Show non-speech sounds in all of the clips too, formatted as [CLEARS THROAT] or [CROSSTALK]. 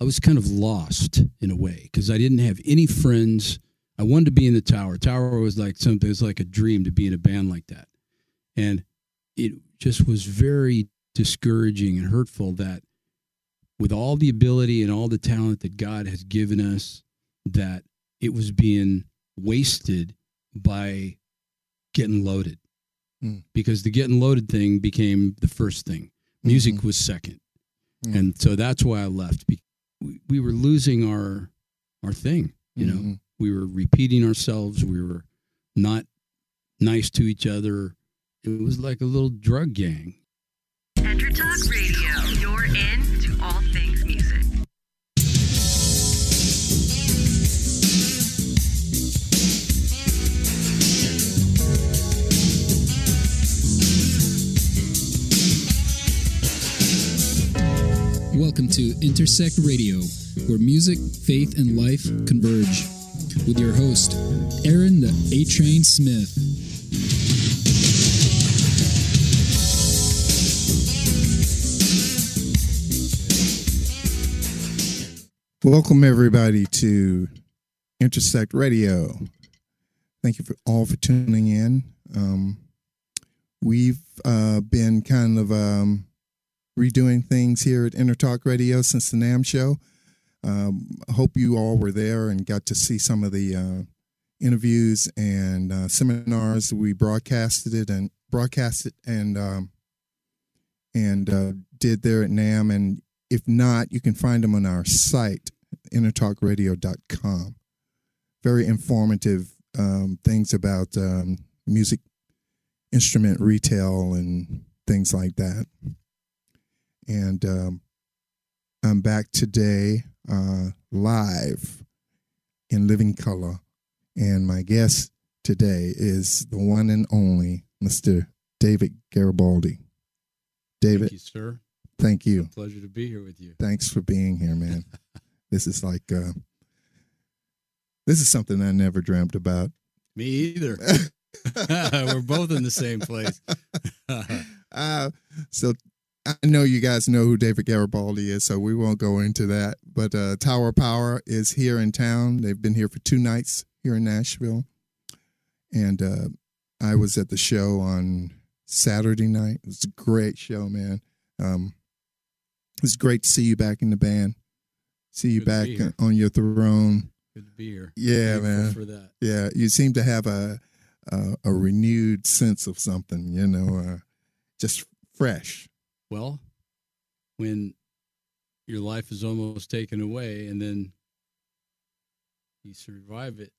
I was kind of lost in a way because I didn't have any friends. I wanted to be in the tower. Tower was like something. It was like a dream to be in a band like that, and it just was very discouraging and hurtful that with all the ability and all the talent that God has given us, that it was being wasted by getting loaded. Mm. Because the getting loaded thing became the first thing. Music Mhm. was second. Mm. And so that's why I left. Be- We, we were losing our our thing, you know. Mhm. We were repeating ourselves. We were not nice to each other. It was like a little drug gang. Intertalk Radio. Welcome to Intersect Radio, where music, faith, and life converge. With your host, Aaron the A Train Smith. Welcome everybody to Intersect Radio. Thank you for all for tuning in. Um, we've uh, been kind of um, redoing things here at Intertalk Radio since the NAMM show. Um, hope you all were there and got to see some of the uh, interviews and uh, seminars we broadcasted it and broadcasted and um, and uh, did there at NAMM. And if not, you can find them on our site, intertalkradio.com. Very informative um, things about um, music instrument retail and things like that. And um, I'm back today uh, live in living color. And my guest today is the one and only Mr. David Garibaldi. David, Thank you, sir. thank you. Pleasure to be here with you. Thanks for being here, man. [LAUGHS] this is like uh this is something I never dreamt about. Me either. [LAUGHS] [LAUGHS] We're both in the same place. uh so I know you guys know who David Garibaldi is, so we won't go into that. But uh Tower Power is here in town. They've been here for two nights here in Nashville. And uh I was at the show on Saturday night. It was a great show, man. Um it was great to see you back in the band. See you Good back on your throne. Good to be here. Yeah, man. For that. Yeah, you seem to have a a, a renewed sense of something, you know, uh, just fresh. Well, when your life is almost taken away and then you survive it,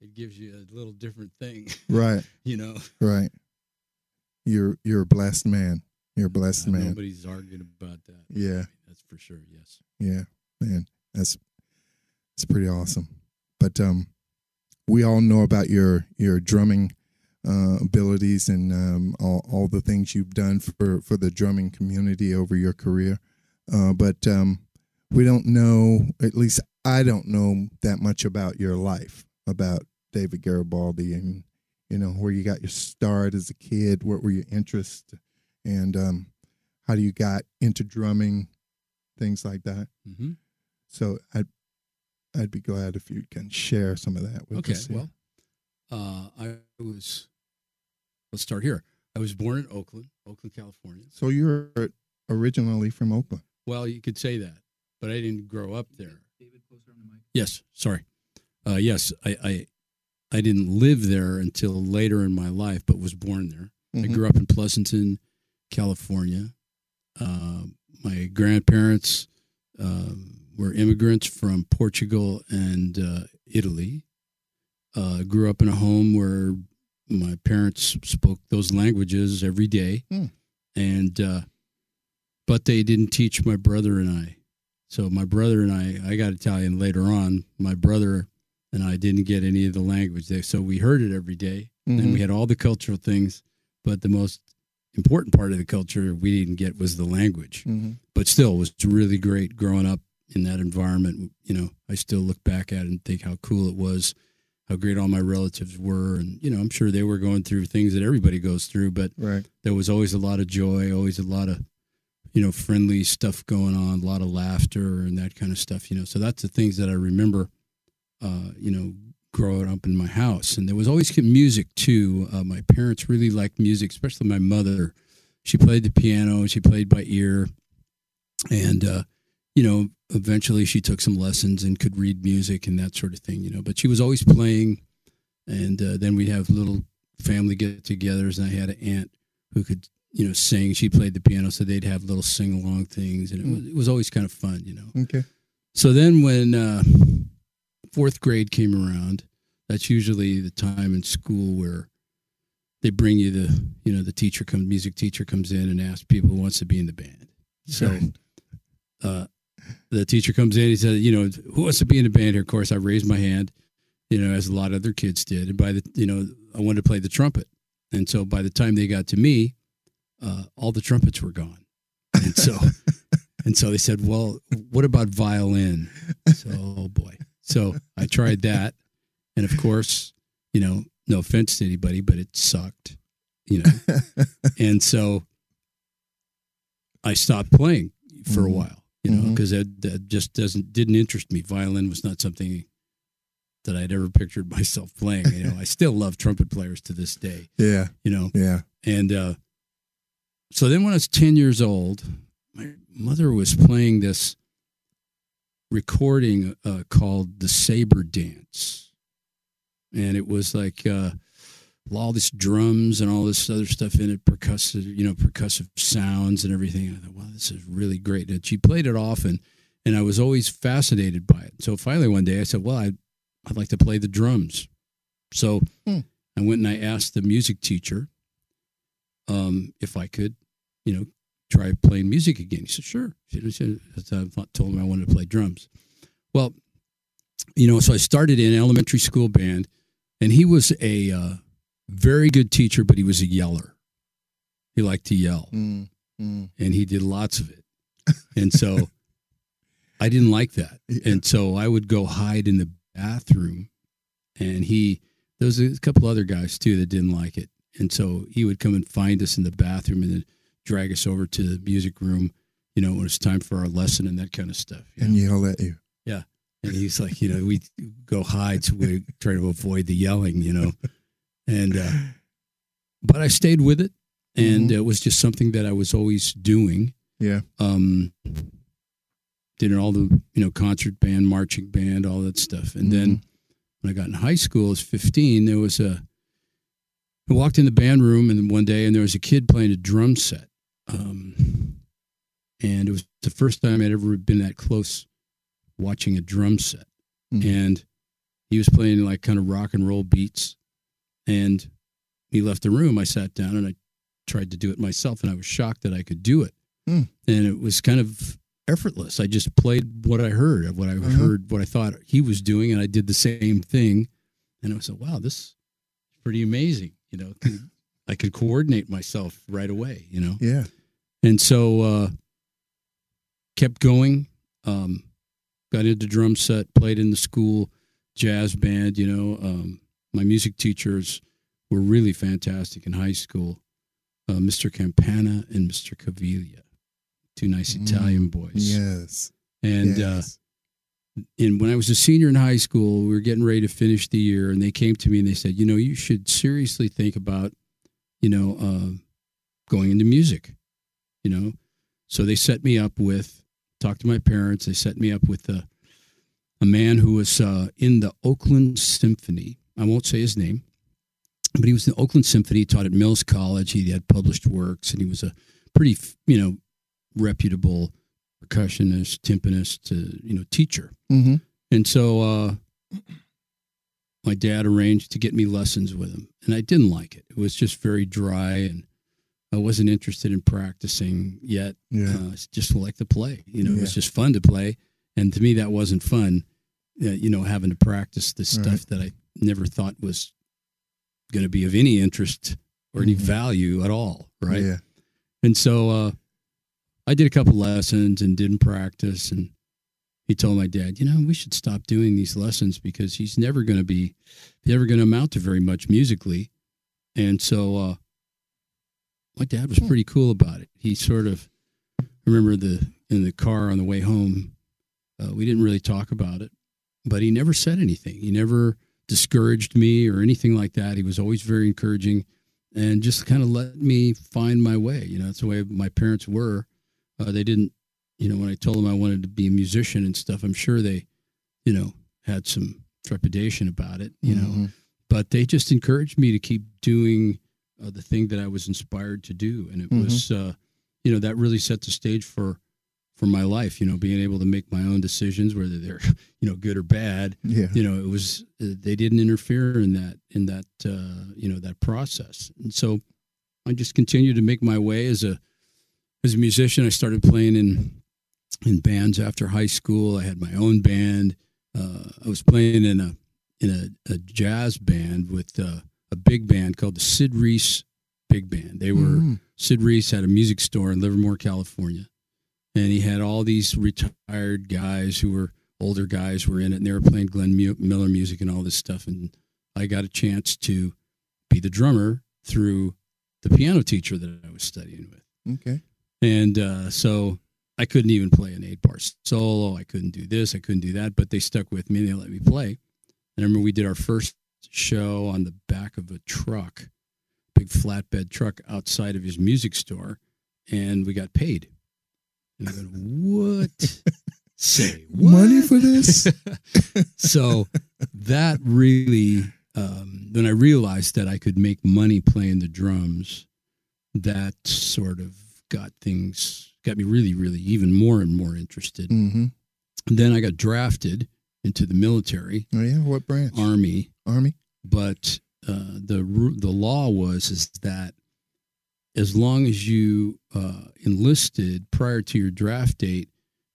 it gives you a little different thing, [LAUGHS] Right, you know. right. You're you're a blessed man. You're a blessed Uh, man. Nobody's arguing about that. Yeah, That's for sure. Yes. yeah, man. That's it's pretty awesome. But um, we all know about your your drumming uh, abilities and um, all all the things you've done for for the drumming community over your career. Uh, but um, we don't know. At least I don't know that much about your life, about David Garibaldi, and you know where you got your start as a kid. What were your interests, and um, how do you got into drumming, things like that. hmm So I'd I'd be glad if you can share some of that with Okay. us. here. Well, uh, I was. Let's start here. I was born in Oakland, Oakland, California. so you're originally from Oakland. Well, you could say that, but I didn't grow up there. david Yes, sorry. Uh, yes, I, I I didn't live there until later in my life, but was born there. I Mhm. grew up in Pleasanton, California. Uh, my grandparents um were immigrants from Portugal and uh, Italy. Uh, grew up in a home where my parents spoke those languages every day, Hmm. and uh, but they didn't teach my brother and I. So my brother and I, I got Italian later on. My brother and I didn't get any of the language. There. so we heard it every day, and Mhm. we had all the cultural things. But the most important part of the culture we didn't get was the language. Mhm. But still, it was really great growing up in that environment. You know, I still look back at it and think how cool it was, how great all my relatives were, and you know, I'm sure they were going through things that everybody goes through. But Right. there was always a lot of joy, always a lot of, you know, friendly stuff going on, a lot of laughter. and that kind of stuff. You know, so that's the things that I remember. Uh, you know, growing up in my house, and there was always music too. Uh, my parents really liked music, especially my mother. She played the piano. She played by ear, and uh, you know, eventually she took some lessons and could read music and that sort of thing. You know, but she was always playing, and uh, then we'd have little family get-togethers, and I had an aunt who could you know sing. She played the piano, so they'd have little sing-along things, and it was, it was always kind of fun. You know. Okay. So then when uh, fourth grade came around, that's usually the time in school where they bring you the, you know, the teacher comes, music teacher comes in and asks people who wants to be in the band. So Right. uh, the teacher comes in, he says, you know, who wants to be in the band here? Of course, I raised my hand, you know, as a lot of other kids did. And by the, you know, I wanted to play the trumpet. And so by the time they got to me, uh, all the trumpets were gone. And so, [LAUGHS] and so they said, well, what about violin? So, oh boy. So I tried that. And of course, you know, no offense to anybody, but it sucked, you know. [LAUGHS] and so I stopped playing for a Mhm. while, you know, because that, that just doesn't, didn't interest me. Violin was not something that I'd ever [LAUGHS] pictured myself playing. You know, I still love trumpet players to this day, Yeah. you know. Yeah. And uh, so then when I was 10 years old, my mother was playing this recording uh, called The Saber Dance. And it was like uh, all this drums and all this other stuff in it, percussive, you know, percussive sounds and everything. And I thought, wow, this is really great. And she played it often, and I was always fascinated by it. So finally one day I said, well, I'd, I'd like to play the drums. So Hmm. I went and I asked the music teacher um, if I could, you know, try playing music again. He said, sure. I told him I wanted to play drums. Well, you know, so I started in elementary school band, and he was a uh, very good teacher, but he was a yeller. He liked to yell, Mm, mm. and he did lots of it. And so [LAUGHS] I didn't like that. Yeah. And so I would go hide in the bathroom, and he, there was a couple other guys too that didn't like it. And so he would come and find us in the bathroom and then drag us over to the music room, you know, when it's time for our lesson and that kind of stuff. And know? yell at you. Yeah. And he's like, you know, we go hide, so we try to avoid the yelling, you know. [LAUGHS] And uh, but I stayed with it, and it was just something that I was always doing. Yeah. Um, did all the you know concert band, marching band, all that stuff, and then when I got in high school, I was fifteen. There was a I walked in the band room, and one day, and there was a kid playing a drum set. Um, and it was the first time I'd ever been that close watching a drum set. Mhm. And he was playing like kind of rock and roll beats. And he left the room. I sat down and I tried to do it myself, and I was shocked that I could do it. Hmm. And it was kind of effortless. I just played what I heard, of what I Uh-huh. heard, what I thought he was doing, and I did the same thing. And I was like, wow, this is pretty amazing. You know, [LAUGHS] I could coordinate myself right away, you know? Yeah. And so uh, kept going. Um, got into drum set, played in the school jazz band. You know, um, my music teachers were really fantastic in high school. Uh, Mr. Campana and Mr. Caviglia, two nice Mm, Italian boys. Yes. And uh, and when I was a senior in high school, we were getting ready to finish the year, and they came to me and they said, you know, you should seriously think about, you know, uh, going into music, you know. So they set me up with, talked to my parents. They set me up with a, a man who was uh, in the Oakland Symphony. I won't say his name, but he was in the Oakland Symphony. He taught at Mills College. He had published works, and he was a pretty, you know, reputable percussionist, timpanist, uh, you know, teacher. hmm And so uh, my dad arranged to get me lessons with him, and I didn't like it. It was just very dry, and I wasn't interested in practicing yet. Yeah. Uh, I just like to play. You know, it was just fun to play, and to me that wasn't fun. Uh, you know, having to practice this Right. stuff that I never thought was going to be of any interest or any Mhm. value at all, right? Yeah. And so uh, I did a couple lessons and didn't practice. And he told my dad, you know, we should stop doing these lessons because he's never going to be, never going to amount to very much musically. And so uh, my dad was pretty cool about it. He sort of, I remember the in the car on the way home, Uh, we didn't really talk about it, but he never said anything. He never discouraged me or anything like that. He was always very encouraging and just kind of let me find my way. You know, that's the way my parents were. Uh, they didn't, you know, when I told them I wanted to be a musician and stuff, I'm sure they, you know, had some trepidation about it, you know, Mhm. but they just encouraged me to keep doing uh, the thing that I was inspired to do. And it Mhm. was, uh, you know, that really set the stage for, for my life, you know, being able to make my own decisions, whether they're, [LAUGHS] you know, good or bad, Yeah. you know it was uh, they didn't interfere in that in that uh, you know that process. And so i just continued to make my way as a as a musician. I started playing in in bands after high school. I had my own band. Uh, i was playing in a in a, a jazz band with uh, a big band called the sid reese big band. They were Mhm. Sid Reese had a music store in Livermore, California, and he had all these retired guys who were older guys were in it, and they were playing Glenn Miller music and all this stuff. And I got a chance to be the drummer through the piano teacher that I was studying with, Okay. and uh, so I couldn't even play an eight bar solo. I couldn't do this. I couldn't do that. But they stuck with me and they let me play. And I remember we did our first show on the back of a truck, big flatbed truck outside of his music store, and we got paid. And I go, what? Say what? Money for this? [LAUGHS] so that really, um, when I realized that I could make money playing the drums, that sort of got things, got me really, really even more and more interested. hmm And then I got drafted into the military, Oh yeah. What branch? Army, Army. but uh, the the law was is that as long as you uh, enlisted prior to your draft date,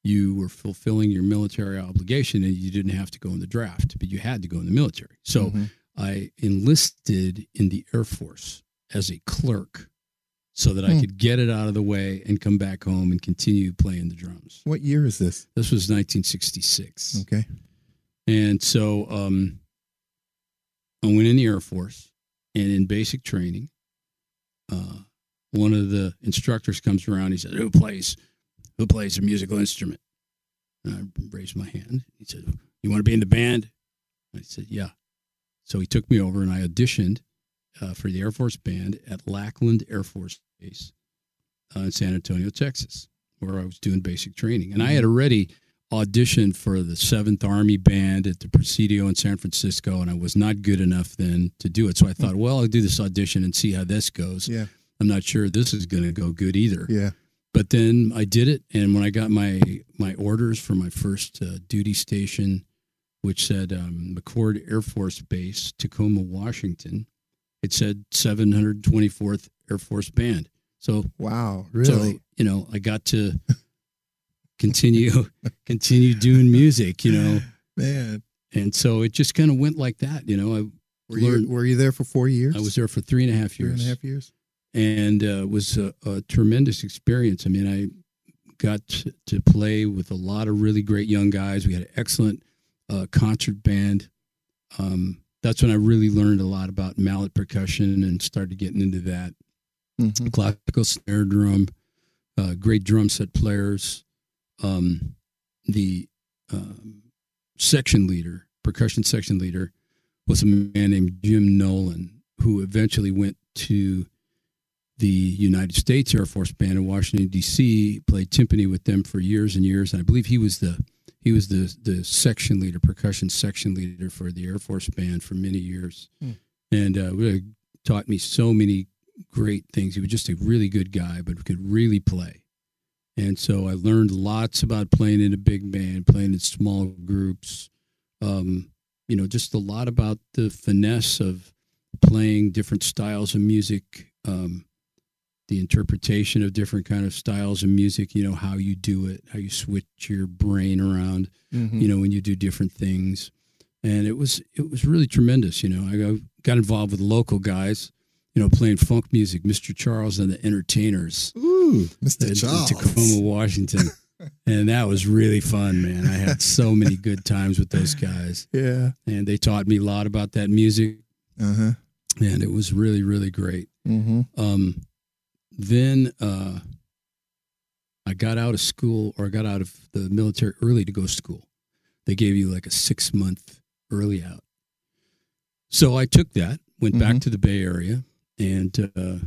you were fulfilling your military obligation and you didn't have to go in the draft, but you had to go in the military. So Mhm. I enlisted in the Air Force as a clerk so that I Hmm. could get it out of the way and come back home and continue playing the drums. What year is this? This was 1966. Okay. And so um, I went in the Air Force and in basic training, uh, one of the instructors comes around. He said, Who plays? Who plays a musical instrument? And I raised my hand. He said, You want to be in the band? I said, Yeah. So he took me over and I auditioned uh, for the Air Force Band at Lackland Air Force Base uh, in San Antonio, Texas, where I was doing basic training. And I had already auditioned for the Seventh Army Band at the Presidio in San Francisco, and I was not good enough then to do it. So I thought, well, I'll do this audition and see how this goes. Yeah. I'm not sure this is going to go good either. Yeah. But then I did it, and when I got my my orders for my first uh, duty station, which said um, McChord Air Force Base, Tacoma, Washington, it said 724th Air Force Band. So Wow. really? so, you know, I got to [LAUGHS] continue continue doing music, you know, Man. and so it just kind of went like that. You know, I Were you. Were you there for four years? I was there for three and a half years, and a half years. And uh, it was a, a tremendous experience. I mean, I got to, to play with a lot of really great young guys. We had an excellent uh, concert band. Um, that's when I really learned a lot about mallet percussion and started getting into that. Mhm. classical snare drum, uh, great drum set players. Um, the um, section leader, percussion section leader, was a man named Jim Nolan, who eventually went to the United States Air Force Band in Washington D.C. Played timpani with them for years and years, and I believe he was the he was the the section leader, percussion section leader for the Air Force Band for many years, Hmm. and uh, really taught me so many great things. He was just a really good guy, but could really play. And so I learned lots about playing in a big band, playing in small groups. Um, you know, just a lot about the finesse of playing different styles of music, um, the interpretation of different kind of styles of music. You know, how you do it, how you switch your brain around Mhm. you know, when you do different things. And it was it was really tremendous. You know, I got- involved with local guys, you know, playing funk music, Mr. Charles and the Entertainers Ooh, Mr. in, in Charles. Tacoma, Washington. [LAUGHS] and that was really fun, man. I had so many good times with those guys. Yeah. And they taught me a lot about that music. Uh huh. And it was really, really great. Mm-hmm. Um, then uh, I got out of school or I got out of the military early to go to school. They gave you like a six month early out. So I took that, went back Mhm. to the Bay Area, and uh,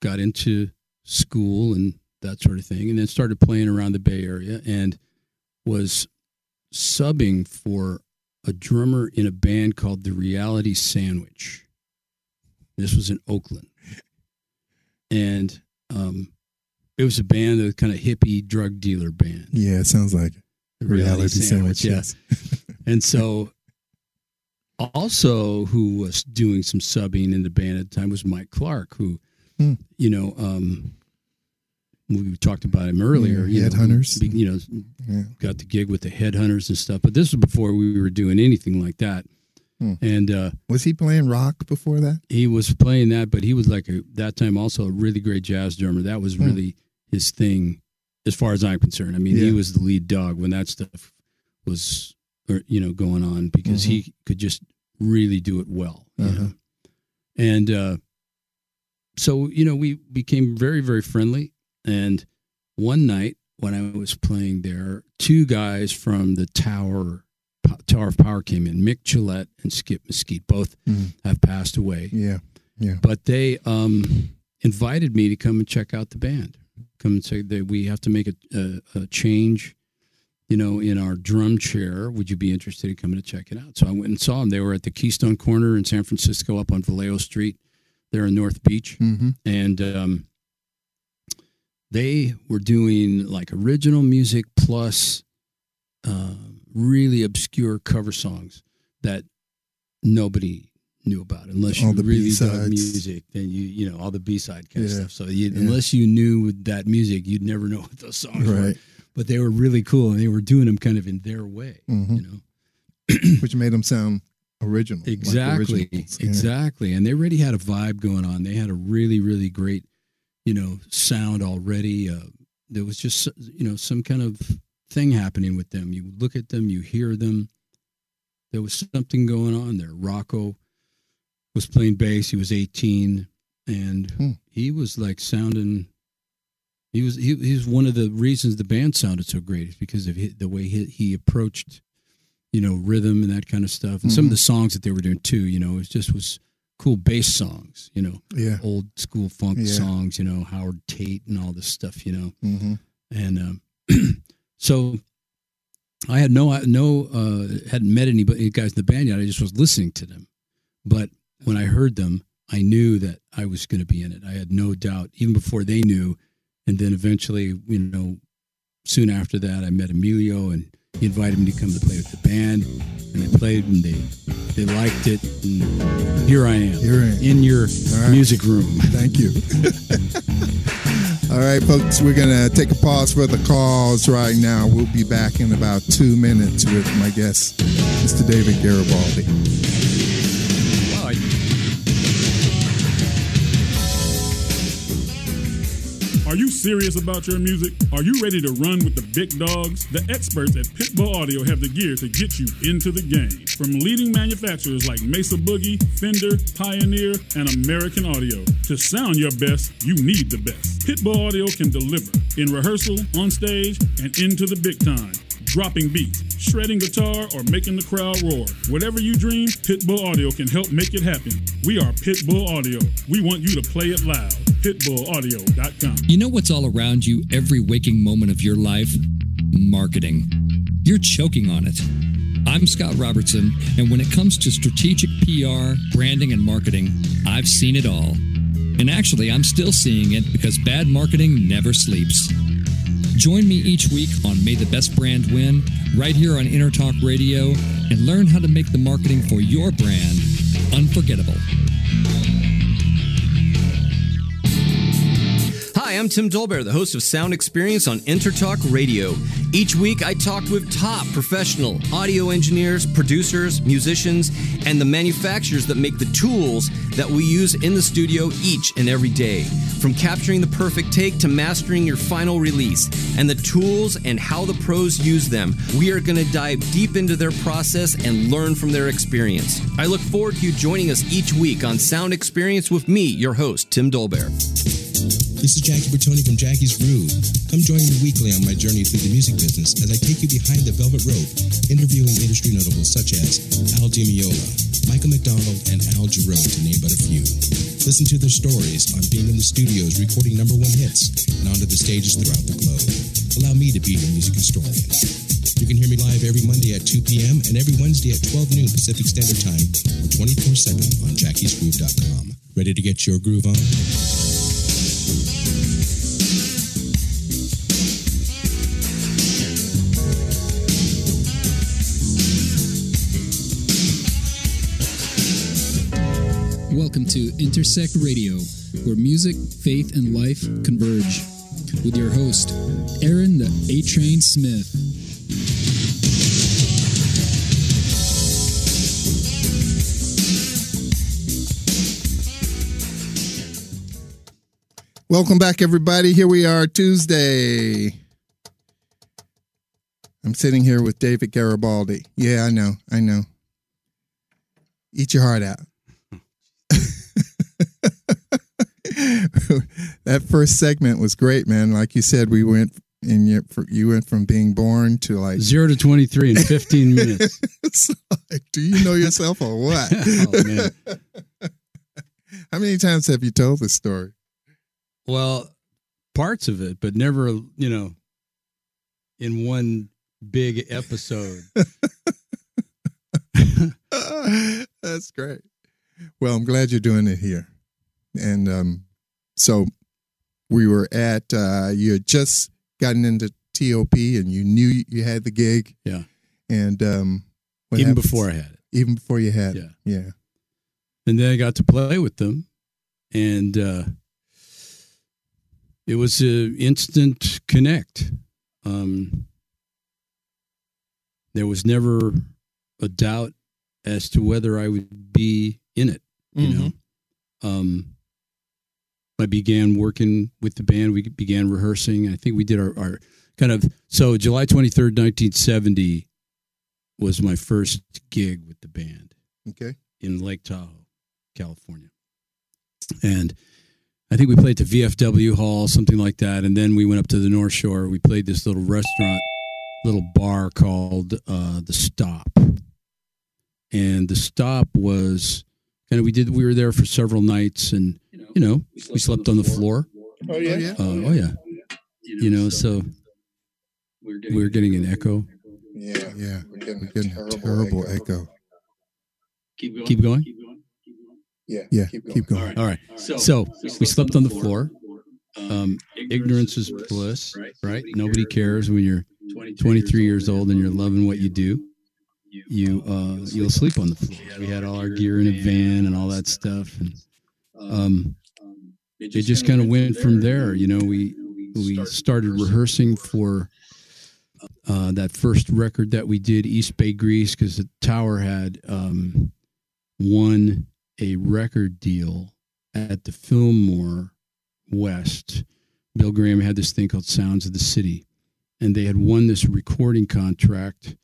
got into school and that sort of thing, and then started playing around the Bay Area and was subbing for a drummer in a band called the Reality Sandwich. This was in Oakland, and um, it was a band, a kind of hippie drug dealer band. Yeah, it sounds like. The reality sandwich. yeah. Yes. [LAUGHS] And so, also, who was doing some subbing in the band at the time was Mike Clark, who, Hmm. you know, um, we talked about him earlier. Yeah, you know, Headhunters. you know, Yeah. got the gig with the Headhunters and stuff. But this was before we were doing anything like that. Hmm. And uh, Was he playing rock before that? he was playing that, but he was like a, that time also a really great jazz drummer. That was Hmm. really his thing, as far as I'm concerned. I mean, Yeah. he was the lead dog when that stuff was, or, you know, going on because he could just really do it well. Uh-huh. And uh, so, you know, we became very, very friendly. And one night when I was playing there, two guys from the Tower Tower of Power came in. Mic Gillette and Skip Mesquite both Mhm. have passed away Yeah. Yeah. But they um, invited me to come and check out the band. Come and say that we have to make a, a, a change, you know, in our drum chair. Would you be interested in coming to check it out? So I went and saw them. They were at the Keystone Corner in San Francisco, up on Vallejo Street, there in North Beach, Mm-hmm. and um, they were doing like original music plus uh, really obscure cover songs that nobody knew about unless you All the really dug B-sides. music then you you know all the b-side kind of stuff so you, Yeah. unless you knew that music you'd never know [LAUGHS] what those songs were but they were really cool and they were doing them kind of in their way Mhm. you know [CLEARS THROAT] Which made them sound original. exactly originals. Yeah. exactly and they already had a vibe going on they had a really really great you know sound already uh, there was just you know some kind of thing happening with them you look at them you hear them there was something going on there rocco was playing bass he was 18 and Hmm. he was like sounding he was he, he was one of the reasons the band sounded so great is because of hi the way he, he approached you know rhythm and that kind of stuff and some of Mhm. the songs that they were doing too you know it just was cool bass songs you know Yeah. old school funk Yeah. songs you know howard tate and all this stuff you know Mm-hmm. and um, [CLEARS THROAT] so I had no no uh, hadn't met anybody guys in the band yet. I just was listening to them, but when I heard them, I knew that I was going to be in it. I had no doubt, even before they knew. And then eventually, you know, soon after that, I met Emilio, and he invited me to come to play with the band, and I played, and they they liked it, and here I am Here I am. in your right. music room. Thank you. [LAUGHS] All right, folks, we're going to take a pause for the calls right now. We'll be back in about two minutes with my guest, Mr. David Garibaldi. Are you serious about your music? Are you ready to run with the big dogs? The experts at Pitbull Audio have the gear to get you into the game. From leading manufacturers like Mesa Boogie, Fender, Pioneer, and American Audio. To sound your best, you need the best. Pitbull Audio can deliver in rehearsal, on stage, and into the big time. Dropping beats, shredding guitar, or making the crowd roar. Whatever you dream, Pitbull Audio can help make it happen. We are Pitbull Audio. We want you to play it loud. PitbullAudio.com. You know what's all around you every waking moment of your life? Marketing. You're choking on it. I'm Scott Robertson, and when it comes to strategic PR, branding, and marketing, I've seen it all. And actually, I'm still seeing it because bad marketing never sleeps. Join me each week on May the Best Brand Win, right here on Intertalk Radio, and learn how to make the marketing for your brand unforgettable. I'm Tim Dolbear, the host of Sound Experience on Intertalk Radio. Each week, I talk with top professional audio engineers, producers, musicians, and the manufacturers that make the tools that we use in the studio each and every day. From capturing the perfect take to mastering your final release, and the tools and how the pros use them, we are going to dive deep into their process and learn from their experience. I look forward to you joining us each week on Sound Experience with me, your host, Tim Dolbear. This is Jackie Bertoni from Jackie's Groove. Come join me weekly on my journey through the music business as I take you behind the velvet rope, interviewing industry notables such as Al Di Meola, Michael McDonald, and Al Jarreau, to name but a few. Listen to their stories on being in the studios recording number one hits and onto the stages throughout the globe. Allow me to be your music historian. You can hear me live every Monday at 2 p.m. and every Wednesday at 12 noon Pacific Standard Time or 24 7 on jackiesgroove.com. Ready to get your groove on? Welcome to Intersect Radio, where music, faith, and life converge. With your host, Aaron the A Train Smith. Welcome back, everybody. Here we are, Tuesday. I'm sitting here with David Garibaldi. Yeah, I know. I know. Eat your heart out. That first segment was great, man. Like you said, we went and you, you went from being born to like Zero to 23 in 15 minutes. [LAUGHS] it's like, do you know yourself or what? [LAUGHS] Oh, man. [LAUGHS] How many times have you told this story? Well, parts of it, but never, you know, in one big episode. That's great. Well, I'm glad you're doing it here. And um, so we were at, uh, you had just gotten into TOP and you knew you had the gig. Yeah. And um, Even happened- before I had it. Even before you had Yeah. it. Yeah. and then I got to play with them, and uh, it was an instant connect. Um, there was never a doubt as to whether I would be in it. You know, um, I began working with the band. We began rehearsing. I think we did our, our kind of so July twenty third, nineteen seventy, was my first gig with the band Okay. in Lake Tahoe, California. And I think we played at the VFW Hall, something like that. And then we went up to the North Shore. We played this little restaurant, little bar called uh, The Stop. And The Stop was kind of, we did, we were there for several nights and, you know, we slept on the floor. Oh, yeah. Uh, oh, yeah. You know, so we were getting an echo. Yeah. Yeah. We're getting, a terrible echo. Keep going. Yeah. Yeah. Keep, going. All right. So we slept on the floor. Um, ignorance is bliss, right? Nobody cares when you're 23 years old and you're loving what you do. You uh, you'll sleep on the floor. We had all our gear in a van and all that stuff, and um, it just kind of went from there. You know, we we started rehearsing for uh, that first record that we did, East Bay Grease, because the Tower had um, won a record deal at the Fillmore West. Bill Graham had this thing called Sounds of the City, and they had won this recording contract,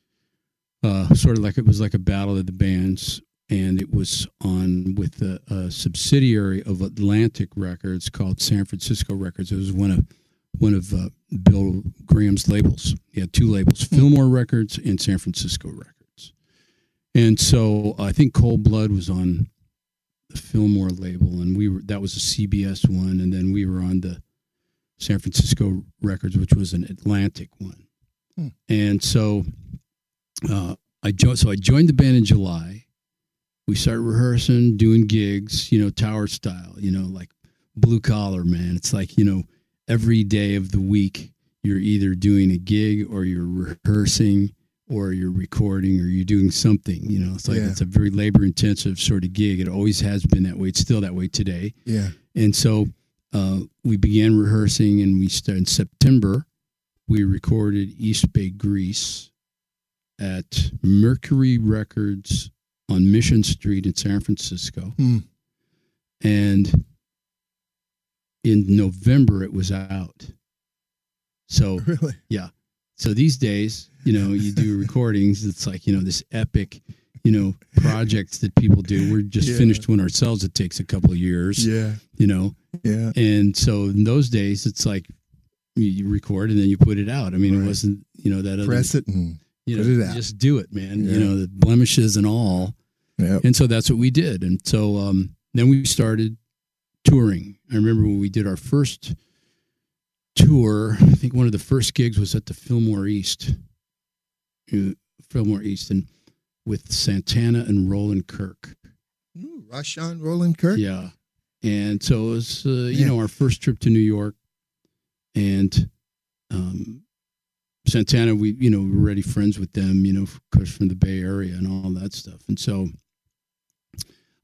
uh, sort of like it was like a battle of the bands, and it was on with a, a subsidiary of Atlantic Records called San Francisco Records. It was one of one of uh, Bill Graham's labels. He had two labels: Fillmore Records and San Francisco Records. And so I think Cold Blood was on the Fillmore label, and we were that was a CBS one, and then we were on the San Francisco Records, which was an Atlantic one. Hmm. And so uh, I jo- so I joined the band in July. We start rehearsing, doing gigs, you know, tower style, you know, like blue collar, man. It's like you know, every day of the week you're either doing a gig or you're rehearsing or you're recording or you're doing something you know it's like Yeah. it's a very labor intensive sort of gig it always has been that way it's still that way today Yeah. and so uh, we began rehearsing and we started in september we recorded east bay grease at mercury records on mission street in san francisco Hmm. and in november it was out so [LAUGHS] Really? Yeah. So these days, you know, you do [LAUGHS] recordings. It's like you know this epic, you know, projects that people do. We're just Yeah. finished one ourselves. It takes a couple of years, Yeah. you know. Yeah. And so in those days, it's like you- record and then you put it out. I mean, Right. it wasn't, you know, that other, Press it and you put know, it out. just do it, man. Yeah. You know, the blemishes and all. Yeah. And so that's what we did. And so um, then we started touring. I remember when we did our first tour, I think one of the first gigs was at the Fillmore East, Fillmore East, and with Santana and Roland Kirk. Ooh, Rahsaan Roland Kirk. Yeah. And so it was, uh, you know, our first trip to New York. And um, Santana, we, you know, we were already friends with them, you know, of course, from the Bay Area and all that stuff. And so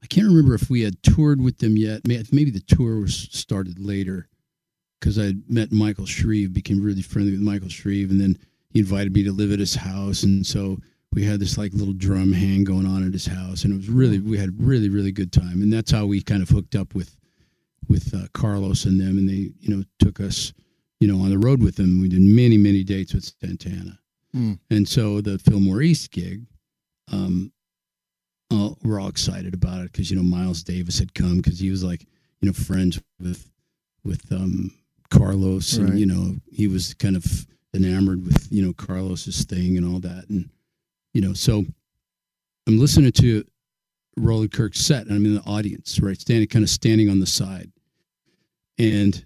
I can't remember if we had toured with them yet. Maybe the tour was started later because I met Michael Shrieve, became really friendly with Michael Shrieve. And then he invited me to live at his house. And so we had this like little drum hang going on at his house. And it was really, we had really, really good time. And that's how we kind of hooked up with, with uh, Carlos and them. And they, you know, took us, you know, on the road with them. We did many, many dates with Santana. Hmm. And so the Fillmore East gig, um, uh, we're all excited about it because you know Miles Davis had come because he was like you know friends with with um, Carlos and Right. you know he was kind of enamored with you know Carlos's thing and all that and you know so I'm listening to Roland Kirk's set and I'm in the audience right standing kind of standing on the side and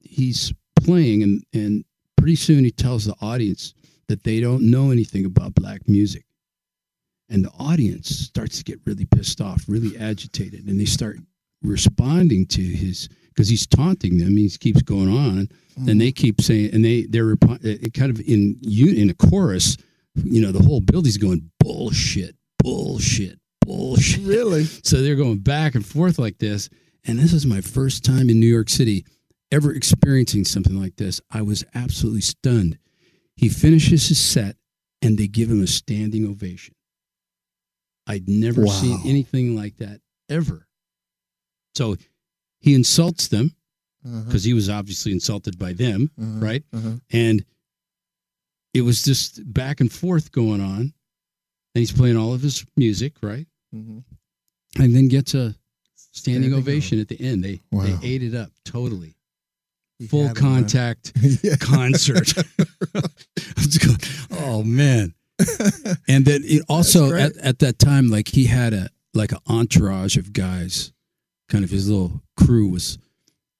he's playing and and pretty soon he tells the audience that they don't know anything about black music and the audience starts to get really pissed off really agitated and they start responding to his because he's taunting them he keeps going on and mm. they keep saying and they they're uh, it kind of in in a chorus you know the whole building's going bullshit bullshit bullshit Really? [LAUGHS] so they're going back and forth like this. And this is my first time in New York City ever experiencing something like this. I was absolutely stunned. He finishes his set and they give him a standing ovation. I'd never Wow. seen anything like that ever. So he insults them Uh-huh. because he was obviously insulted by them, Uh-huh. right? Uh-huh. And it was just back and forth going on. And he's playing all of his music, right? And then gets a standing Standing ovation at the end. They Wow. they ate it up totally. He Full had him, huh? contact [LAUGHS] concert. [LAUGHS] [LAUGHS] Going, oh man! [LAUGHS] And then it also at, at that time, like he had a like an entourage of guys. Kind of his little crew was.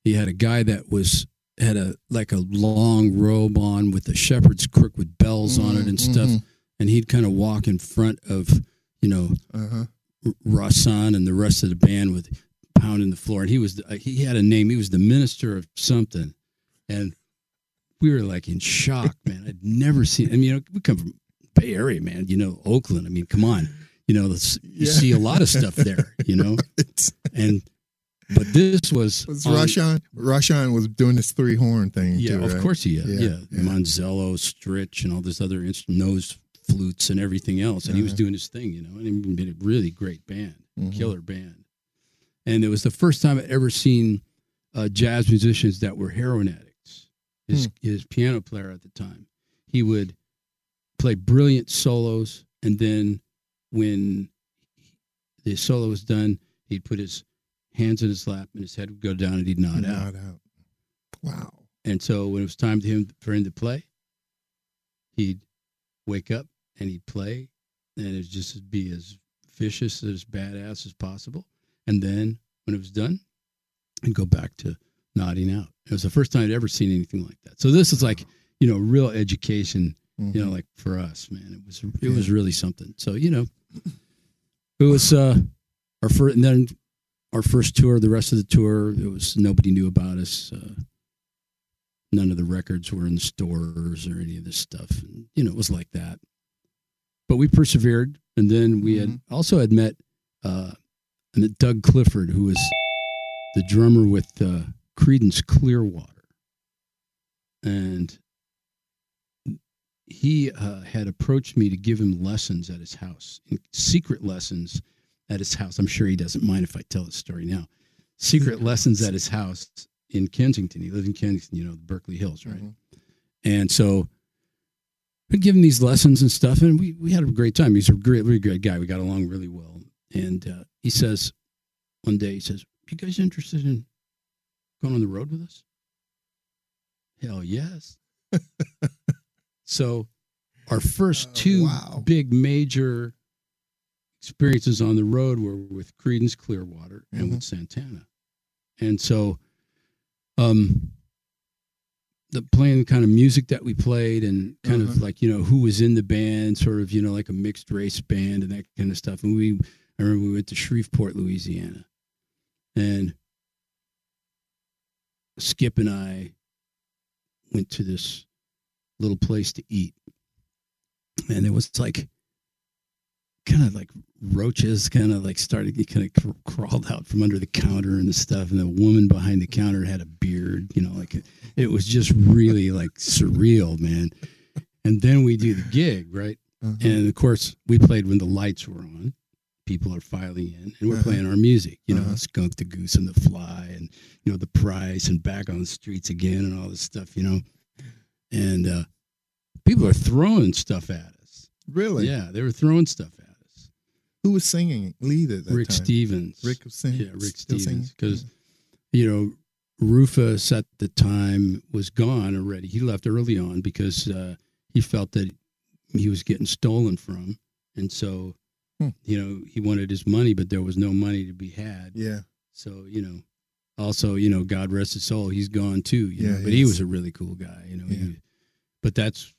He had a guy that was had a like a long robe on with a shepherd's crook with bells on it and stuff, Mhm. and he'd kind of walk in front of you know Uh-huh. Rahsaan and the rest of the band with pounding the floor. And he was he had a name. He was the minister of something, and we were like in shock, man. I'd never seen. I mean, you know, we come from Bay Area, man. You know, Oakland. I mean, come on. You know, you Yeah. see a lot of stuff there. You know, [LAUGHS] It's, and but this was was on- was doing this three horn thing. yeah, too, of right? course he is. Yeah, Yeah, yeah. Manzello, Stritch, and all this other inst- nose flutes and everything else. And he was Uh-huh. doing his thing, you know, and he made a really great band, Mhm. killer band. And it was the first time I'd ever seen uh, jazz musicians that were heroin addicts. His his piano player at the time, he would play brilliant solos, and then when the solo was done, he'd put his hands in his lap and his head would go down and he'd nod out. Out. Wow. And so when it was time to him for him to play, he'd wake up and he'd play, and it'd just be as vicious, as badass as possible. And then when it was done, he'd go back to nodding out. It was the first time I'd ever seen anything like that. So this is like, you know, real education, you know, like for us, man. It was it was really something. So, you know, it was uh our first and then our first tour, the rest of the tour, it was nobody knew about us. Uh, none of the records were in stores or any of this stuff. And, you know, it was like that. But we persevered, and then we had also had met uh, met Doug Clifford, who was the drummer with uh, Creedence Clearwater, and he uh, had approached me to give him lessons at his house, secret lessons at his house. I'm sure he doesn't mind if I tell his story now. Secret lessons at his house in Kensington. He lived in Kensington, you know, the Berkeley Hills, right? And so been giving these lessons and stuff, and we we had a great time. He's a great, really great guy. We got along really well. And uh, he says one day, he says, "You guys interested in going on the road with us?" Hell yes. [LAUGHS] so, our first Uh, two wow. big major experiences on the road were with Creedence Clearwater and Mm-hmm. with Santana. And so, um, the playing kind of music that we played and kind of Uh-huh. like, you know, who was in the band, sort of, you know, like a mixed race band and that kind of stuff. And we, I remember we went to Shreveport, Louisiana, and Skip and I went to this little place to eat. And it was like, kind of like roaches kind of like started kind of crawled out from under the counter and the stuff and the woman behind the counter had a beard you know like it, it was just really like surreal man and then we do the gig right Uh-huh. and of course we played when the lights were on people are filing in and we're Uh-huh. playing our music you know Uh-huh. skunk the goose and the fly and you know the price and back on the streets again and all this stuff you know and uh people are throwing stuff at us Really? yeah they were throwing stuff at us Who was singing lead at that Rick time? Stevens. Rick was singing. Yeah, Rick still Stevens. Because, you know, Rufus at the time was gone already. He left early on because uh, he felt that he was getting stolen from. And so, Hmm. you know, he wanted his money, but there was no money to be had. yeah. So, you know, also, you know, God rest his soul, he's gone too. You Yeah, know, but he is. was a really cool guy, you know. Yeah. He, but that's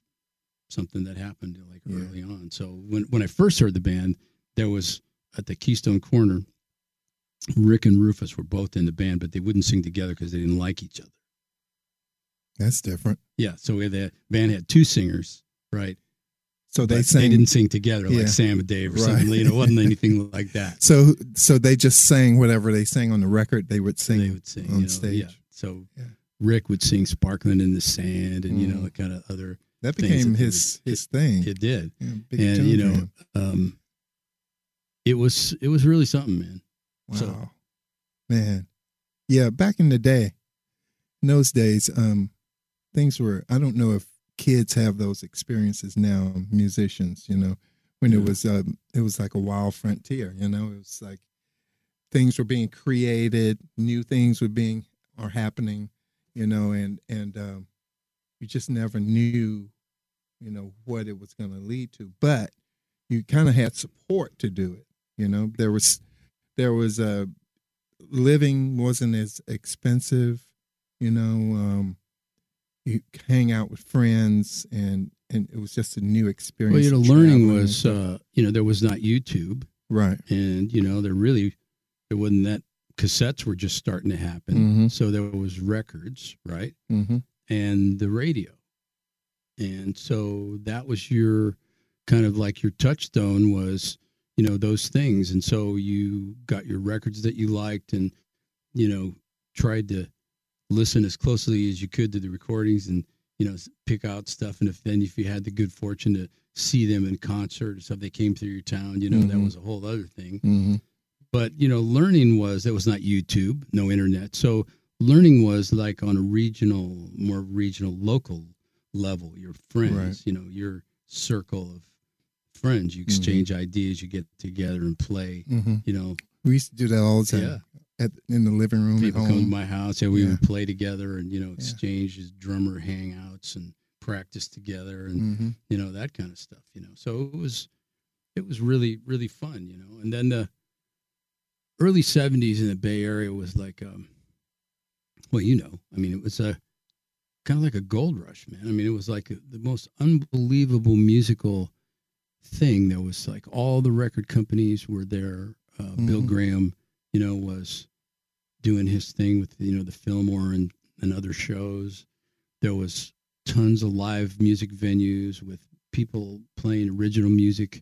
something that happened like Yeah. early on. So when when I first heard the band, there was at the Keystone Corner, Rick and Rufus were both in the band, but they wouldn't sing together because they didn't like each other. That's different. Yeah, so we had the band had two singers, right? So they sang. didn't sing together Yeah. like Sam and Dave or Right. something. You know, it wasn't [LAUGHS] anything like that. so so they just sang whatever they sang on the record. They would sing. they would sing on you know, stage. Yeah. So Yeah. Rick would sing "Sparkling in the Sand" and you know the kind of other. That became that his would- his thing. It did, Yeah, and you know, um, it was it was really something, man. Wow. so- Man. Yeah, back in the day, in those days, um, things were I don't know if kids have those experiences now, musicians, you know, when it was um it was like a wild frontier, you know, it was like things were being created, new things were being are happening, you know, and and um you just never knew, you know, what it was gonna lead to. But you kind of had support to do it. You know, there was there was a living wasn't as expensive you know um you hang out with friends and and it was just a new experience Well, you know, learning was uh, you know there was not YouTube, right and you know there really there wasn't that cassettes were just starting to happen. Mhm. So there was records, right, mm-hmm. and the radio, and so that was your kind of like your touchstone was you know those things, and so you got your records that you liked, and you know tried to listen as closely as you could to the recordings and you know pick out stuff and if then if you had the good fortune to see them in concert or stuff they came through your town you know that Mhm. was a whole other thing Mm-hmm. but you know learning was that was not youtube no internet so learning was like on a regional more regional local level your friends Right. you know your circle of friends you exchange ideas you get together and play Mm-hmm. you know we used to do that all the time yeah at in the living room people come to my house and we Yeah. would play together and you know exchange as drummer hangouts and practice together and mm-hmm. you know that kind of stuff you know so it was it was really really fun you know and then the early 70s in the bay area was like um well you know i mean it was a kind of like a gold rush man i mean it was like the most unbelievable musical thing there was like all the record companies were there uh, bill Mhm. graham you know was doing his thing with you know the fillmore and, and other shows there was tons of live music venues with people playing original music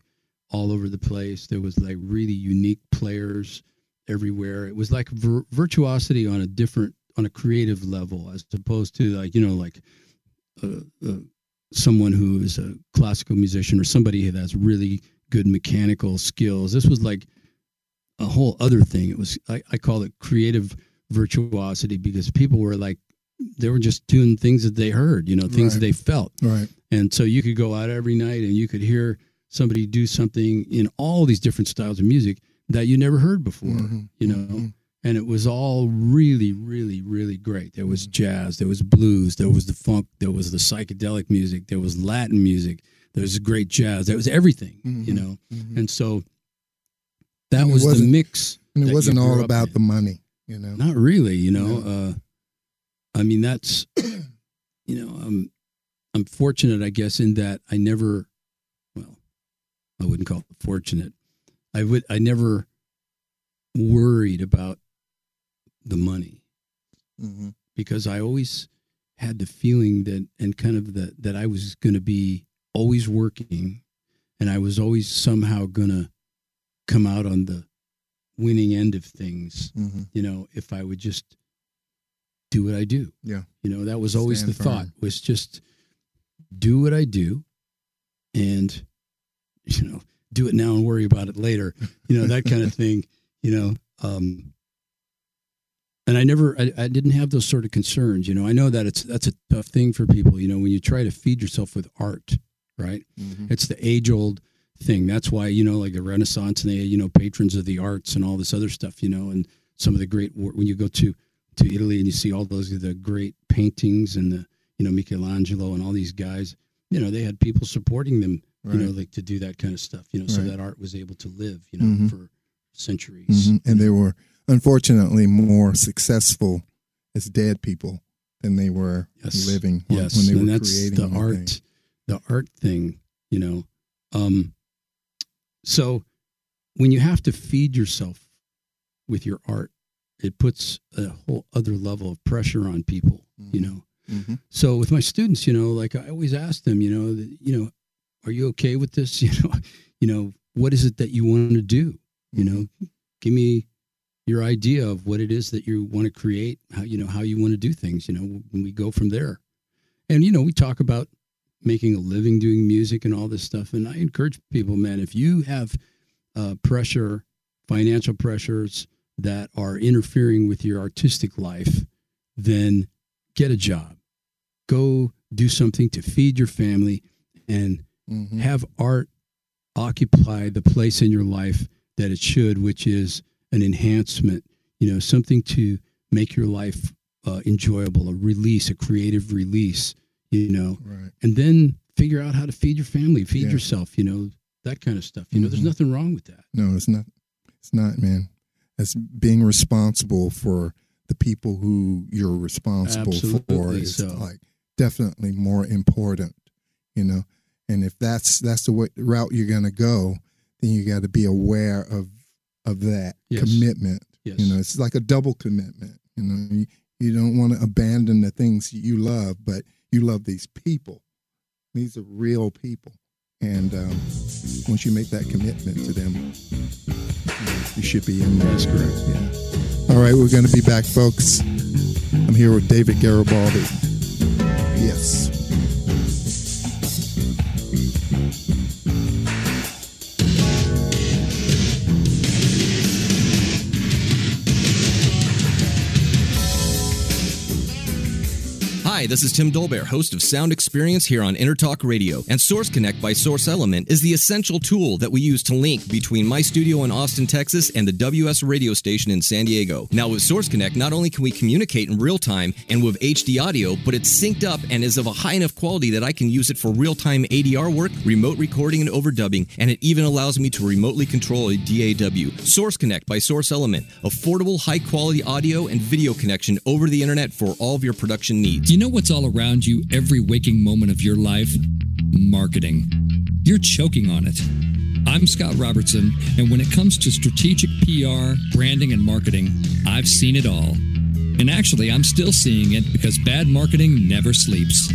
all over the place. There was like really unique players everywhere. It was like vir- virtuosity on a different, on a creative level, as opposed to like you know like uh, uh, someone who is a classical musician or somebody that has really good mechanical skills. This was like a whole other thing. It was I, I call it creative virtuosity because people were like they were just doing things that they heard, you know, things that they felt. Right. And so you could go out every night and you could hear somebody do something in all these different styles of music that you never heard before, Mhm. you know. Mhm. And it was all really, really, really great. There was jazz, there was blues, there was the funk, there was the psychedelic music, there was Latin music, there was great jazz, there was everything, you Mhm. know. Mhm. And so that And was the mix. And it wasn't all about in. the money, you know. Not really, you know. No. Uh, I mean, that's, you know, I'm, I'm fortunate, I guess, in that I never, well, I wouldn't call it fortunate. I would, I never worried about the money hmm because I always had the feeling that, and kind of that, that I was going to be always working, and I was always somehow going to come out on the winning end of things hmm you know, if I would just do what I do. Yeah. You know, that was always Stand the thought was just do what I do and you know, do it now and worry about it later. You know, that kind of [LAUGHS] thing, you know. Um and I never I, I didn't have those sort of concerns, you know. I know that it's that's a tough thing for people, you know, when you try to feed yourself with art, right? hmm It's the age old thing. That's why, you know, like the Renaissance and the you know, patrons of the arts and all this other stuff, you know, and some of the great work when you go to, to Italy and you see all those, the great paintings and the, you know, Michelangelo and all these guys, you know, they had people supporting them, you know, like to do that kind of stuff, you know, so that art was able to live, you know, Mhm. for centuries. hmm And they were unfortunately more successful as dead people than they were Yes. living Yes. when they and were that's creating the art, the art thing, you know. Um, so when you have to feed yourself with your art, it puts a whole other level of pressure on people, you Mhm. know. Mhm. So with my students, you know, like I always ask them, you know, that, you know, are you okay with this? [LAUGHS] You know, you know, what is it that you want to do? You know, give me your idea of what it is that you want to create, how you know how you want to do things, you know, and we go from there. And you know, we talk about making a living doing music and all this stuff and I encourage people, man, if you have uh, pressure, financial pressures that are interfering with your artistic life, then get a job. Go do something to feed your family and Mhm. have art occupy the place in your life that it should, which is an enhancement, you know, something to make your life uh, enjoyable, a release, a creative release, you know, Right. and then figure out how to feed your family, feed Yeah. yourself, you know, that kind of stuff. You know, there's Mhm. nothing wrong with that. No, it's not. It's not, man. It's being responsible for the people who you're responsible for Absolutely is so. like definitely more important, you know. And if that's that's the way, route you're going to go, then you got to be aware of of that Yes. commitment. Yes. You know, it's like a double commitment. You know, you, you don't want to abandon the things you love, but you love these people. These are real people, and um, once you make that commitment to them, you should be in. That's correct. Yeah. All right, we're going to be back, folks. I'm here with David Garibaldi. Yes. Hi, this is Tim Dolbear, host of Sound Experience here on Intertalk Radio. And Source Connect by Source Element is the essential tool that we use to link between my studio in Austin, Texas and the WS radio station in San Diego. Now, with Source Connect, not only can we communicate in real time and with HD audio, but it's synced up and is of a high enough quality that I can use it for real time ADR work, remote recording, and overdubbing, and it even allows me to remotely control a DAW. Source Connect by Source Element, affordable, high quality audio and video connection over the internet for all of your production needs. You know what's all around you every waking moment of your life? Marketing. You're choking on it. I'm Scott Robertson, and when it comes to strategic PR, branding, and marketing, I've seen it all. And actually, I'm still seeing it because bad marketing never sleeps.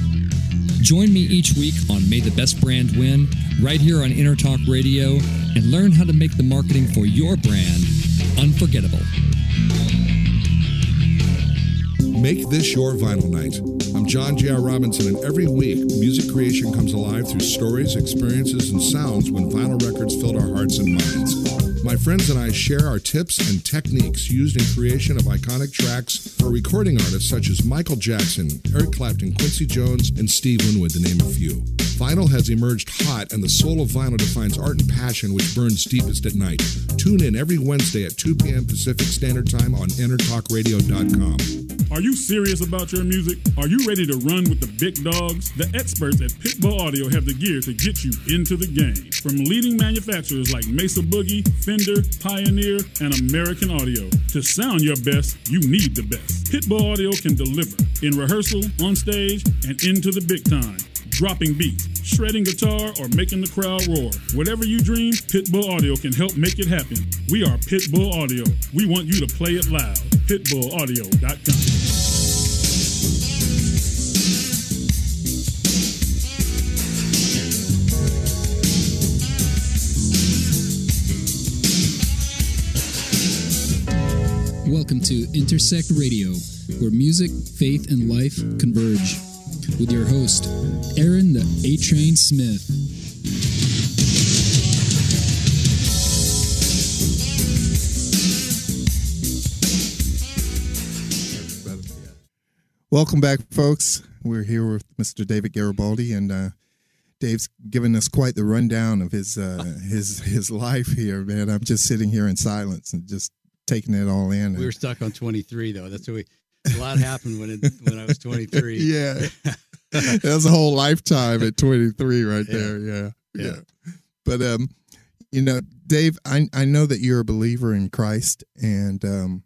Join me each week on May the Best Brand Win, right here on Intertalk Radio, and learn how to make the marketing for your brand unforgettable. Make this your vinyl night. I'm John J.R. Robinson, and every week, music creation comes alive through stories, experiences, and sounds when vinyl records filled our hearts and minds. My friends and I share our tips and techniques used in creation of iconic tracks for recording artists such as Michael Jackson, Eric Clapton, Quincy Jones, and Steve Winwood, to name a few. Vinyl has emerged hot, and the soul of vinyl defines art and passion which burns deepest at night. Tune in every Wednesday at 2 p.m. Pacific Standard Time on IntertalkRadio.com. Are you serious about your music? Are you ready to run with the big dogs? The experts at Pitbull Audio have the gear to get you into the game. From leading manufacturers like Mesa Boogie, Fender, Pioneer, and American Audio. To sound your best, you need the best. Pitbull Audio can deliver in rehearsal, on stage, and into the big time. Dropping beats, shredding guitar, or making the crowd roar. Whatever you dream, Pitbull Audio can help make it happen. We are Pitbull Audio. We want you to play it loud. PitbullAudio.com. Welcome to Intersect Radio, where music, faith, and life converge. With your host, Aaron the A Train Smith. Welcome back, folks. We're here with Mr. David Garibaldi, and uh, Dave's given us quite the rundown of his uh, [LAUGHS] his his life here, man. I'm just sitting here in silence and just taking it all in. We were stuck on 23 though. That's what we. A lot happened when it, when I was 23. [LAUGHS] yeah, [LAUGHS] That's a whole lifetime at 23, right Yeah. there. Yeah, yeah, Yeah. But um, you know, Dave, I I know that you're a believer in Christ, and um,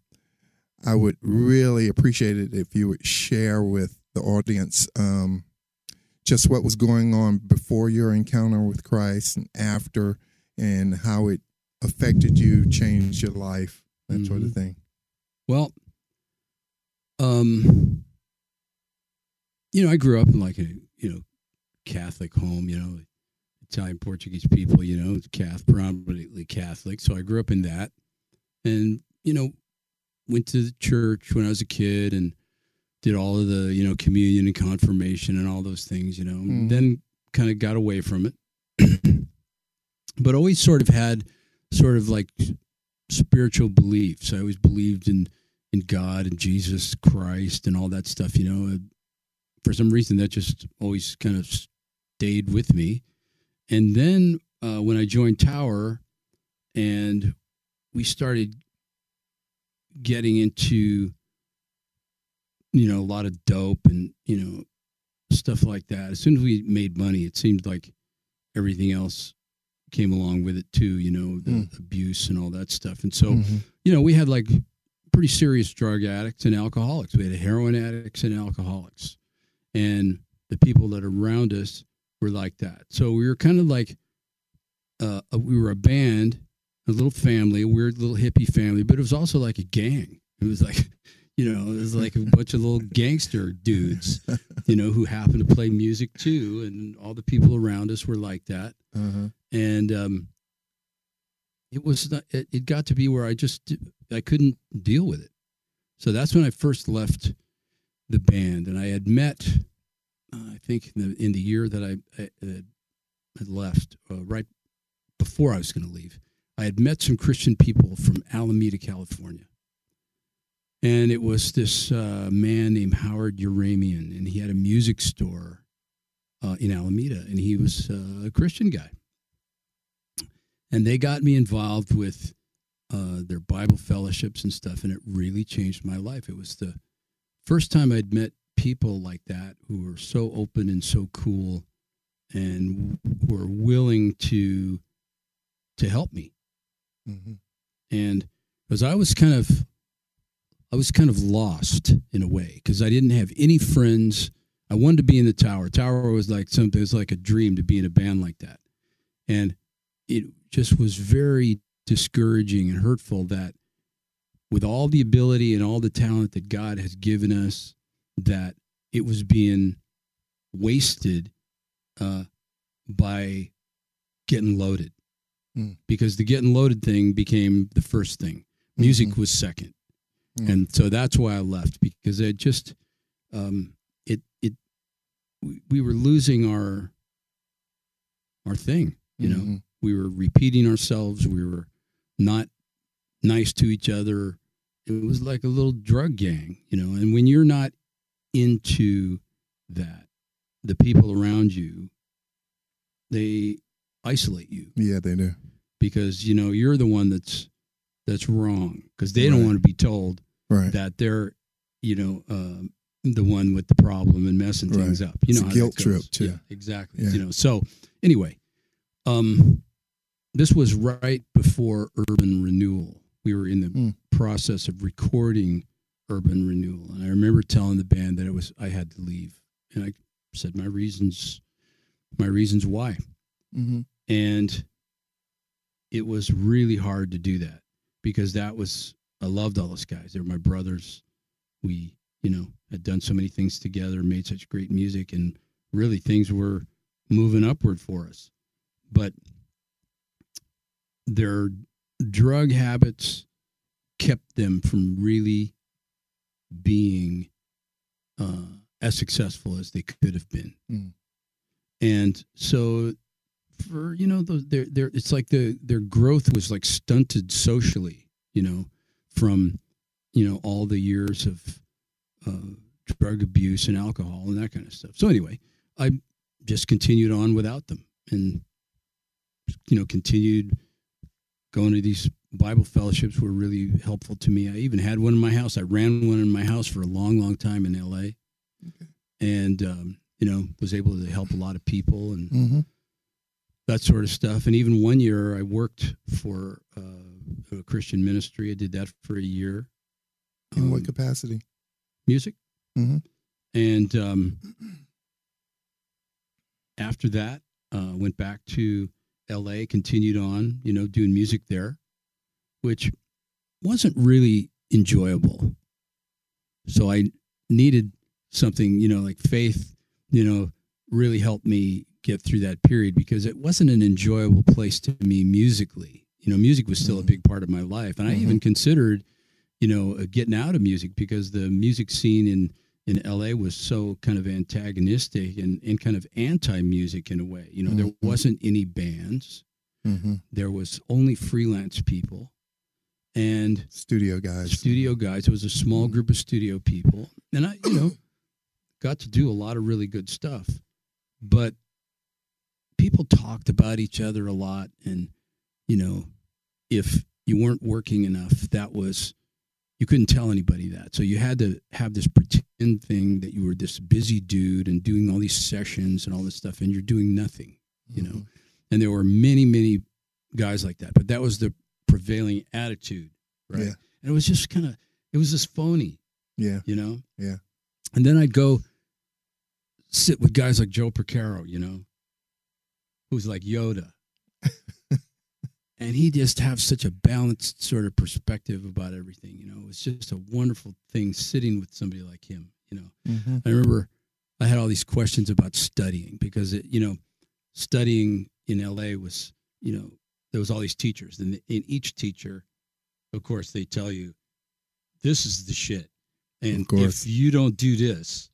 I would really appreciate it if you would share with the audience um, just what was going on before your encounter with Christ and after, and how it affected you, changed your life, that sort of Mhm. thing. Well, um, you know, I grew up in like a you know Catholic home. You know, Italian Portuguese people. You know, Catholic, predominantly Catholic. So I grew up in that, and you know, went to the church when I was a kid and did all of the you know communion and confirmation and all those things. You know, Mhm. then kind of got away from it, [CLEARS THROAT] but always sort of had sort of like spiritual beliefs. I always believed in in God and Jesus Christ and all that stuff. You know, for some reason that just always kind of stayed with me. And then uh, when I joined Tower, and we started getting into you know a lot of dope and you know stuff like that. As soon as we made money, it seemed like everything else came along with it too. You know, the abuse and all that stuff. And so Mhm. you know, we had like pretty serious drug addicts and alcoholics. We had heroin addicts and alcoholics. And the people that are around us were like that. So we were kind of like, uh, a- we were a band, a little family, a weird little hippie family, but it was also like a gang. It was like, [LAUGHS] you know, it was like a bunch of little gangster dudes, [LAUGHS] you know, who happened to play music too. And all the people around us were like that Uh-huh. and um, it was not, it, it got to be where I just I couldn't deal with it. So that's when I first left the band, and I had met, uh, I think in the in the year that I, I had left, uh, right before I was going to leave, I had met some Christian people from Alameda, California. And it was this uh, man named Howard Uramian, and he had a music store uh, in Alameda, and he was uh, a Christian guy and they got me involved with uh, their Bible fellowships and stuff, and it really changed my life. It was the first time I'd met people like that who were so open and so cool, and were willing to to help me. Mhm. And because I was kind of, I was kind of lost in a way because I didn't have any friends. I wanted to be in the tower. Tower was like something. It was like a dream to be in a band like that, and it just was very discouraging and hurtful that with all the ability and all the talent that God has given us, that it was being wasted uh, by getting loaded. Mm. Because the getting loaded thing became the first thing. Music Mhm. was second, Mm. and so that's why I left because it just um, it it we, we were losing our our thing. You know, Mhm. We were repeating ourselves. We were not nice to each other. It was like a little drug gang, you know. And when you're not into that, the people around you, they isolate you Yeah, they do. because you know you're the one that's that's wrong because they don't want to be told Right. that they're you know um, the one with the problem and messing Right. things up. You It's know a guilt trip, too. Yeah, exactly. Yeah. You know. So anyway, um, this was right before Urban Renewal. We were in the Hmm. process of recording Urban Renewal, and I remember telling the band that it was I had to leave, and I said my reasons, my reasons why Mm-hmm. and it was really hard to do that because that was I loved all those guys. They were my brothers. We, you know, had done so many things together, made such great music, and really things were moving upward for us. But their drug habits kept them from really being uh, as successful as they could have been. Mm. And so for you know those their their it's like the their growth was like stunted socially you know from you know all the years of uh, drug abuse and alcohol and that kind of stuff so anyway i just continued on without them and you know continued going to these bible fellowships were really helpful to me i even had one in my house i ran one in my house for a long long time in la and um, you know was able to help a lot of people and Mm-hmm. that sort of stuff. And even one year, I worked for uh, a Christian ministry. I did that for a year. In what Um, capacity? music. Mhm. And um, [CLEARS THROAT] after that, uh, went back to L.A. Continued on, you know, doing music there, which wasn't really enjoyable. So I needed something, you know, like faith, you know, really helped me get through that period because it wasn't an enjoyable place to me musically. You know, music was still a Mhm. big part of my life, and I Mhm. even considered, you know, uh, getting out of music because the music scene in in LA was so kind of antagonistic and, and kind of anti music in a way. You know, there Mhm. wasn't any bands. Mm-hmm. There was only freelance people and Studio guys. studio guys. It was a small Mhm. group of studio people, and I, you know, [CLEARS THROAT] got to do a lot of really good stuff. But people talked about each other a lot, and you know, if you weren't working enough, that was you couldn't tell anybody that. So you had to have this pretend thing that you were this busy dude and doing all these sessions and all this stuff, and you're doing nothing. You know, Mhm. and there were many, many guys like that. But that was the prevailing attitude, right? Yeah. And it was just kind of, it was just phony, Yeah. you know? Yeah. And then I'd go sit with guys like Joe Porcaro, you know, who's like Yoda. [LAUGHS] and he just have such a balanced sort of perspective about everything, you know. It's just a wonderful thing sitting with somebody like him, you know. Mm-hmm. I remember I had all these questions about studying because it, you know, studying in LA was, you know, there was all these teachers, and in each teacher, of course, they tell you, this is the shit, and if you don't do this,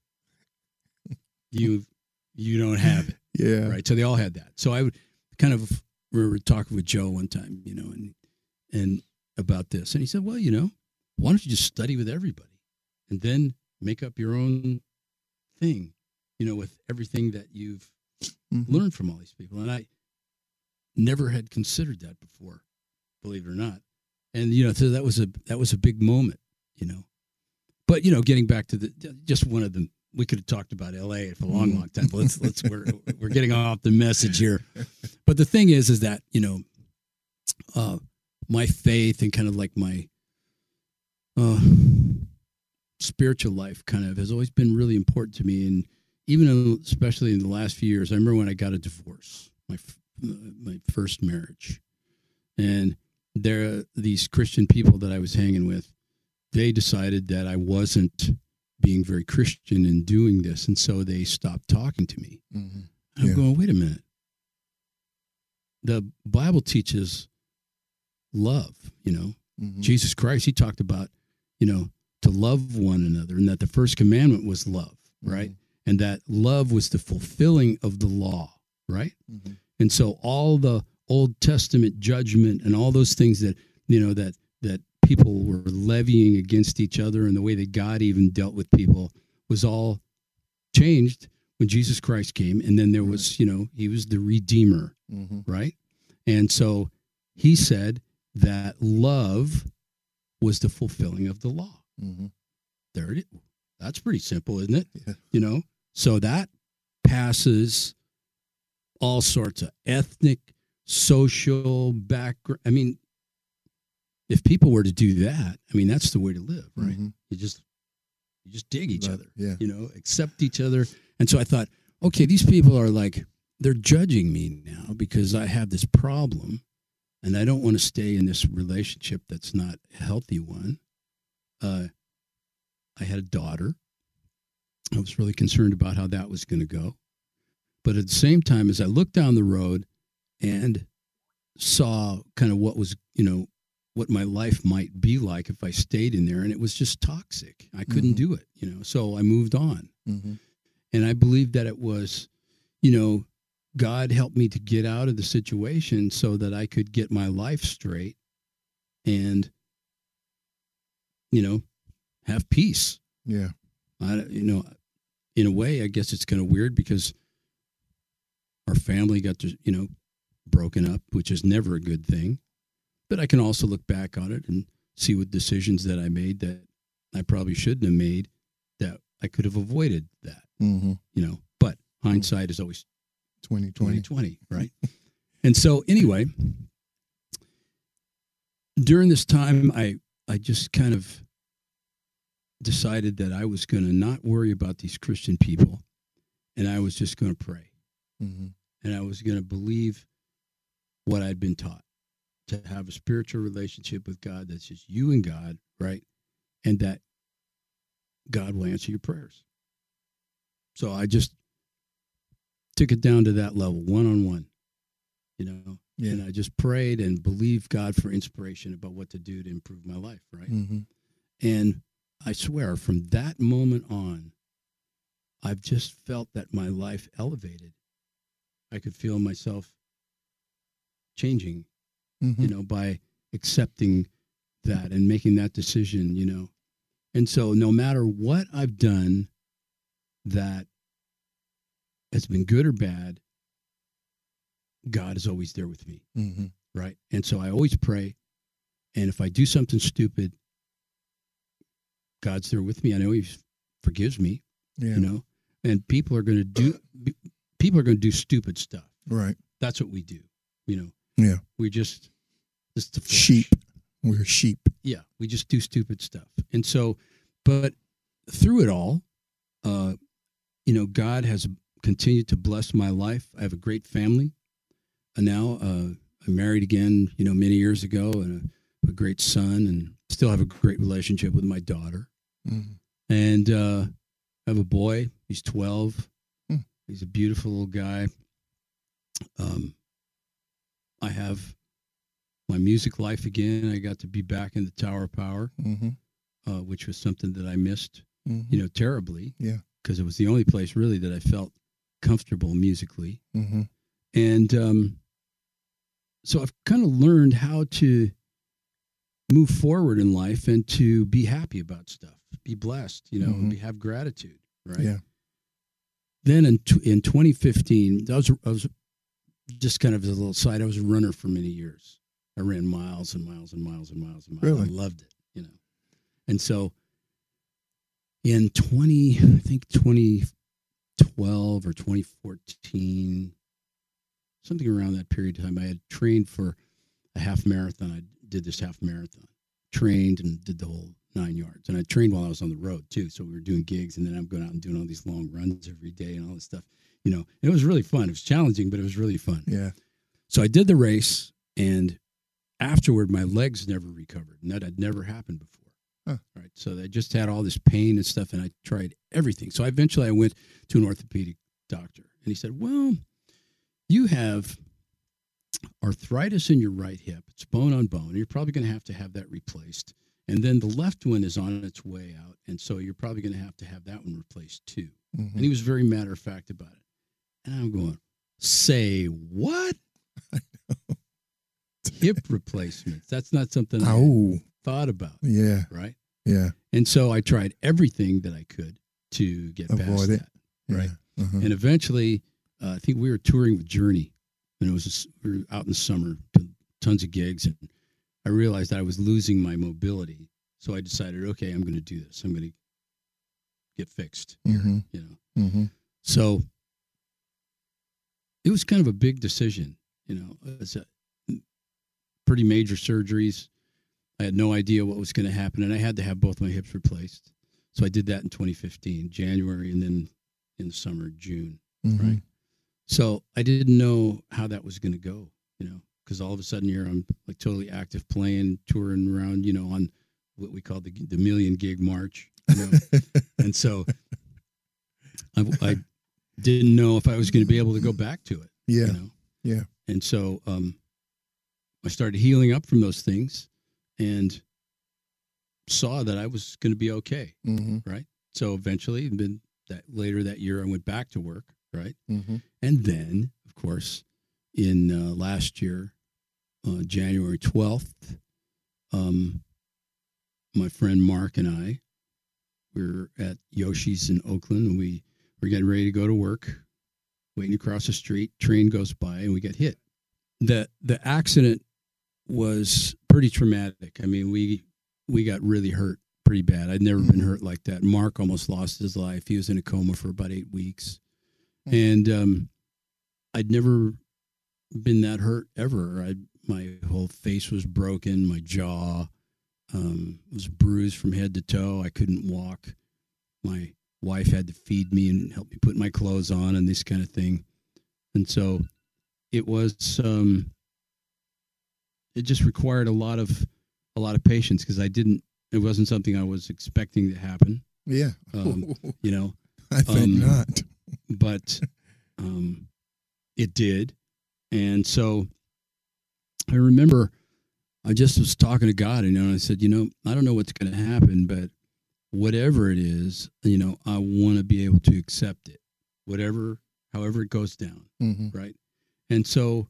you you don't have it, [LAUGHS] Yeah. right? So they all had that. So I would kind of remember talking with Joe one time, you know, and and about this, and he said, well, you know, why don't you just study with everybody, and then make up your own thing, you know, with everything that you've Mhm. learned from all these people. And I never had considered that before, believe it or not. And you know, so that was a that was a big moment, you know. But you know, getting back to the just one of them, we could have talked about L.A. for a long, long time. But let's let's we're we're getting off the message here. [LAUGHS] But the thing is, is that you know, uh, my faith and kind of like my uh, spiritual life kind of has always been really important to me. And even though, especially in the last few years, I remember when I got a divorce, my my first marriage, and there these Christian people that I was hanging with, they decided that I wasn't being very Christian and doing this, and so they stopped talking to me. Mm-hmm. I'm Yeah. going, wait a minute. The Bible teaches love, you know. Mm-hmm. Jesus Christ, he talked about, you know, to love one another and that the first commandment was love, right? And that love was the fulfilling of the law, right? Mhm. And so all the Old Testament judgment and all those things that you know that that people were levying against each other and the way that God even dealt with people was all changed when Jesus Christ came and then there was you know he was the redeemer Mm-hmm. right and so he said that love was the fulfilling of the law Mm-hmm. there it is. That's pretty simple, isn't it? Yeah. You know, so that passes all sorts of ethnic, social background. I mean, if people were to do that, I mean, that's the way to live, right? Mhm. You just you just dig each other, yeah. you know, accept each other. And so I thought, okay, these people are like they're judging me now because I have this problem and I don't want to stay in this relationship that's not a healthy one. Uh, I had a daughter. I was really concerned about how that was going to go. But at the same time, as I looked down the road and saw kind of what was, you know, what my life might be like if I stayed in there, and it was just toxic. I couldn't Mhm. do it, you know. So I moved on. Mm-hmm. And I believe that it was, you know, God helped me to get out of the situation so that I could get my life straight and, you know, have peace. Yeah. I, you know, in a way, I guess it's kind of weird because our family got to, you know, broken up, which is never a good thing. But I can also look back on it and see what decisions that I made that I probably shouldn't have made that I could have avoided that, Mm-hmm. you know. But hindsight is always 2020. 2020, right? and so anyway, during this time I I just kind of decided that I was going to not worry about these Christian people and I was just going to pray Mm-hmm. and I was going to believe what I'd been taught to have a spiritual relationship with God that's just you and God, right? And that God will answer your prayers. So I just took it down to that level, one on one, you know, Yeah. and I just prayed and believed God for inspiration about what to do to improve my life, right? Mm-hmm. And I swear, from that moment on, I've just felt that my life elevated. I could feel myself changing, Mm-hmm. you know, by accepting that and making that decision, you know. And so, no matter what I've done that has been good or bad, God is always there with me Mm-hmm. right? And so I always pray. And if I do something stupid, God's there with me. I know He forgives me, Yeah. you know. And people are going to do people are going to do stupid stuff. Right. That's what we do, you know. Yeah. We just just the flesh. Sheep. We're sheep. Yeah, we just do stupid stuff. And so, but through it all, uh, you know, God has continued to bless my life. I have a great family. And now uh, I'm married again, you know, many years ago, and a, a great son, and still have a great relationship with my daughter. Mm-hmm. And uh, I have a boy. He's 12. Hmm. He's a beautiful little guy. Um, I have my music life again. I got to be back in the Tower of Power, Mm-hmm. uh, which was something that I missed, Mm-hmm. you know, terribly. Yeah. Because it was the only place really that I felt comfortable musically. Mm-hmm. And um, so I've kind of learned how to move forward in life and to be happy about stuff, be blessed, you know, and be, have gratitude, right? Yeah. Then in tw- in 2015, I was I was just kind of as a little side. I was a runner for many years. I ran miles and miles and miles and miles and miles. Really? I loved it, you know. And so in 20, I think 2012 or 2014, something around that period of time, I had trained for a half marathon. I did this half marathon, trained and did the whole nine yards. And I trained while I was on the road too. So we were doing gigs and then I'm going out and doing all these long runs every day and all this stuff. You know, it was really fun. It was challenging, but it was really fun. Yeah. So I did the race and afterward my legs never recovered. And that had never happened before. Huh. Right. So I just had all this pain and stuff and I tried everything. So eventually I went to an orthopedic doctor and he said, Well, you have arthritis in your right hip. It's bone on bone. You're probably going to have to have that replaced. And then the left one is on its way out. And so you're probably going to have to have that one replaced too. Mm-hmm. And he was very matter of fact about it. And I'm going, say what? [LAUGHS] hip replacements. That's not something I Oh, thought about, yeah, right? yeah. And so I tried everything that I could to get past it. that. Right. yeah. Uh-huh. And eventually, uh, I think we were touring with Journey, and it was we were out in the summer, tons of gigs, and I realized that I was losing my mobility. So I decided, okay, I'm going to do this. I'm going to get fixed. Mhm. You know. hmm So it was kind of a big decision. You know, it's a pretty major surgeries. I had no idea what was going to happen, and I had to have both my hips replaced. So I did that in 2015, January, and then in the summer, June. Mm-hmm. Right. So I didn't know how that was going to go, you know, because all of a sudden here I'm like totally active, playing, touring around, you know, on what we call the the million gig march, you know, [LAUGHS] and so I, I didn't know if I was going to be able to go back to it, Yeah. you know, Yeah. and so um, I started healing up from those things, and saw that I was going to be okay, hmm right? So eventually, then that later that year, I went back to work, right? hmm And then, of course, in uh, last year, uh, January 12th, um, my friend Mark and I we were at Yoshi's in Oakland and we were getting ready to go to work, waiting across the street. Train goes by and we get hit. The, the accident was pretty traumatic. I mean, we, we got really hurt pretty bad. I'd never been hurt like that. Mark almost lost his life. He was in a coma for about eight weeks and um, I'd never been that hurt ever. I my whole face was broken, my jaw um, was bruised from head to toe. I couldn't walk. My wife had to feed me and help me put my clothes on and this kind of thing. And so it was um, it just required a lot of a lot of patience because I didn't. It wasn't something I was expecting to happen. Yeah. Um, [LAUGHS] You know, I think um, not. but um, it did. And so I remember I just was talking to God, you know, and I said, you know, I don't know what's going to happen, but whatever it is, you know, I want to be able to accept it, whatever, however it goes down, hmm right? And so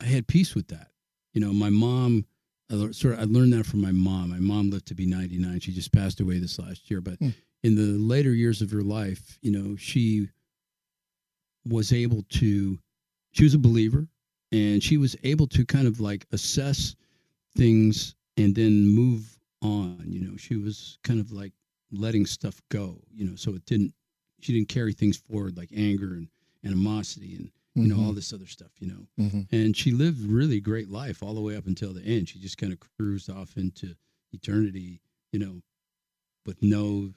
I had peace with that. You know, my mom, I sort of, I learned that from my mom. My mom lived to be 99. She just passed away this last year, but Hmm. in the later years of her life, you know, she was able to, she was a believer and she was able to kind of like assess things and then move on. You know, she was kind of like letting stuff go, you know, so it didn't, she didn't carry things forward like anger and animosity and, you know, all this other stuff, you know. hmm And she lived really great life all the way up until the end. She just kind of cruised off into eternity, you know, with no,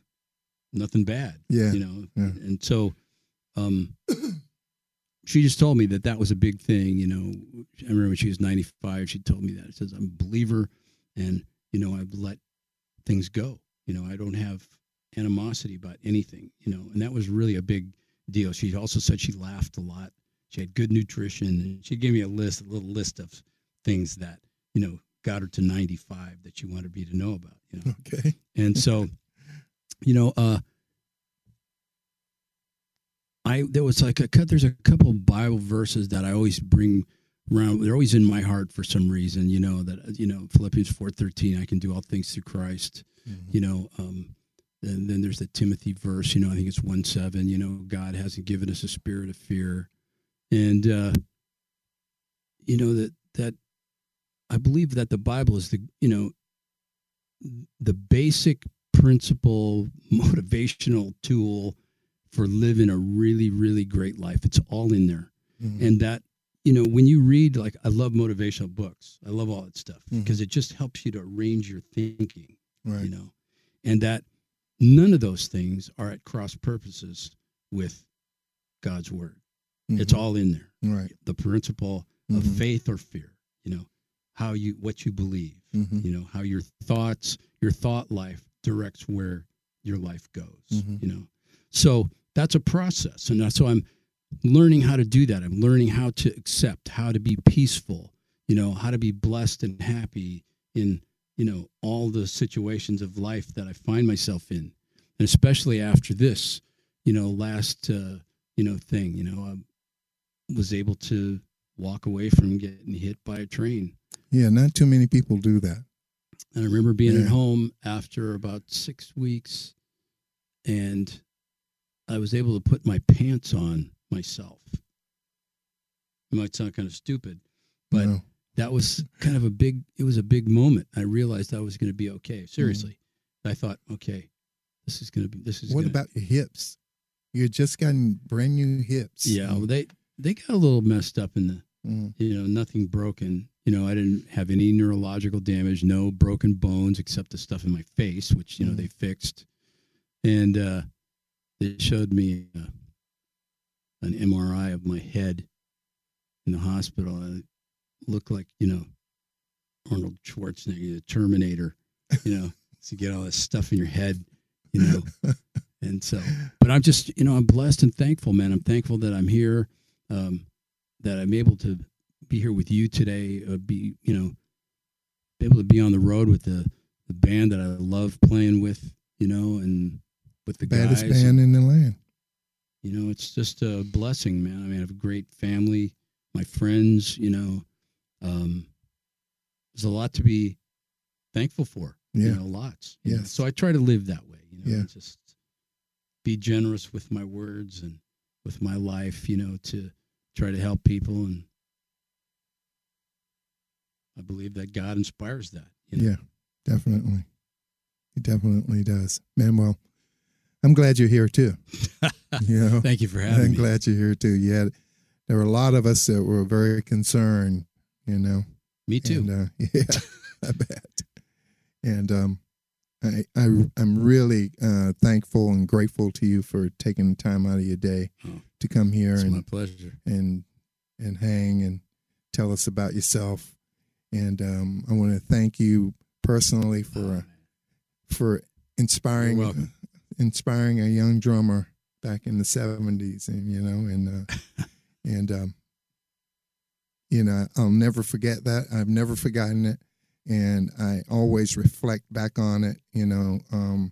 nothing bad Yeah. you know yeah. and so um she just told me that that was a big thing you know i remember when she was 95 she told me that it says i'm a believer and you know i've let things go. You know i don't have animosity about anything you know and that was really a big deal. She also said she laughed a lot. She had good nutrition and she gave me a list a little list of things that you know got her to 95 that she wanted me to know about you know. Okay. and so [LAUGHS] you know uh i there was like a cut there's a couple bible verses that i always bring around they're always in my heart for some reason you know that you know philippians 4.13 i can do all things through christ you know um and then there's the timothy verse you know i think it's 1 7 you know god hasn't given us a spirit of fear. And uh you know that that i believe that the bible is the you know the basic principle [LAUGHS] motivational tool for living a really really great life. It's all in there. Mhm. and that you know when you read like i love motivational books i love all that stuff because it just helps you to arrange your thinking right. you know and that none of those things are at cross purposes with god's word it's Mhm. all in there right. the principle of Mhm. faith or fear you know how you what you believe Mhm. you know how your thoughts your thought life directs where your life goes Mhm. you know so that's a process and that's so i'm learning how to do that i'm learning how to accept how to be peaceful you know how to be blessed and happy in you know all the situations of life that i find myself in and especially after this you know last uh, you know thing you know i was able to walk away from getting hit by a train. Yeah, not too many people do that. And I remember being Yeah. at home after about six weeks, and I was able to put my pants on myself. It might sound kind of stupid, but No. that was kind of a big. It was a big moment. I realized I was going to be okay. Seriously, I thought, okay, this is going to be. This is. What gonna, about your hips? You just gotten brand new hips. Yeah, well, they they got a little messed up in the. Mm. You know, nothing broken. You know, I didn't have any neurological damage, no broken bones except the stuff in my face, which you know Mm. they fixed. And uh, they showed me uh, an MRI of my head in the hospital. I it looked like you know Arnold Schwarzenegger, the Terminator. You know, [LAUGHS] to get all this stuff in your head. You know, [LAUGHS] and so, but I'm just you know I'm blessed and thankful, man. I'm thankful that I'm here. Um, that I'm able to be here with you today, uh, be you know, be able to be on the road with the the band that I love playing with, you know, and with the baddest guys. band in the land. You know, it's just a blessing, man. I mean, I have a great family, my friends. You know, um, there's a lot to be thankful for. Yeah. You know, lots. Yeah. know. So I try to live that way. You know, Yeah. just be generous with my words and with my life. You know, to try to help people and I believe that God inspires that. You know? Yeah, definitely. He definitely does. Man, well, I'm glad you're here too. [LAUGHS] You know, Thank you for having me. I'm glad you're here too. Yeah, there were a lot of us that were very concerned. You know, Me too. And, uh, [LAUGHS] yeah, I [LAUGHS] bet. And um, I, I I'm really uh, thankful and grateful to you for taking the time out of your day Oh, to come here it's and my pleasure. and and hang and tell us about yourself. And um, I want to thank you personally for for inspiring You're welcome. Inspiring a young drummer back in the seventies, and you know, and uh, [LAUGHS] and um, you know, I'll never forget that. I've never forgotten it, and I always reflect back on it. You know, um,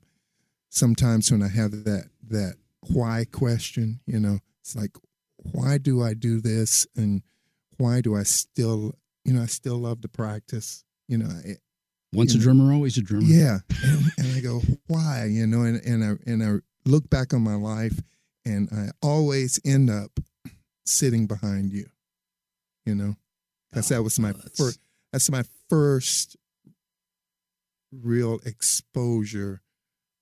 sometimes when I have that that why question, you know, it's like, why do I do this, and why do I still, you know, I still love to practice. You know, it, Once you a drummer, always a drummer. yeah, and, and I go, why? You know, and and I and I look back on my life, and I always end up sitting behind you. You know, because that was my Oh, that's- first. That's my first real exposure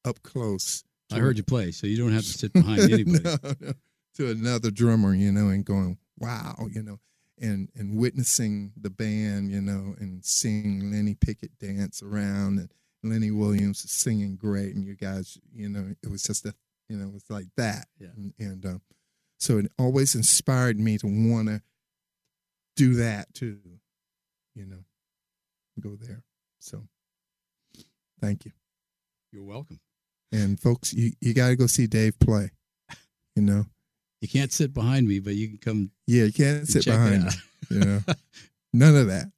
up close. I heard you play, so you don't have to sit behind [LAUGHS] anybody. no, no, to another drummer, you know, and going, wow, you know, and and witnessing the band, you know, and seeing Lenny Pickett dance around and Lenny Williams is singing great, and you guys, you know, it was just a, you know, it was like that, Yeah. and, and um, so it always inspired me to want to do that too, you know, go there. So, thank you. You're welcome. And folks, you, you got to go see Dave play. You know, You can't sit behind me, but you can come. yeah, you can't sit behind. You know, none of that.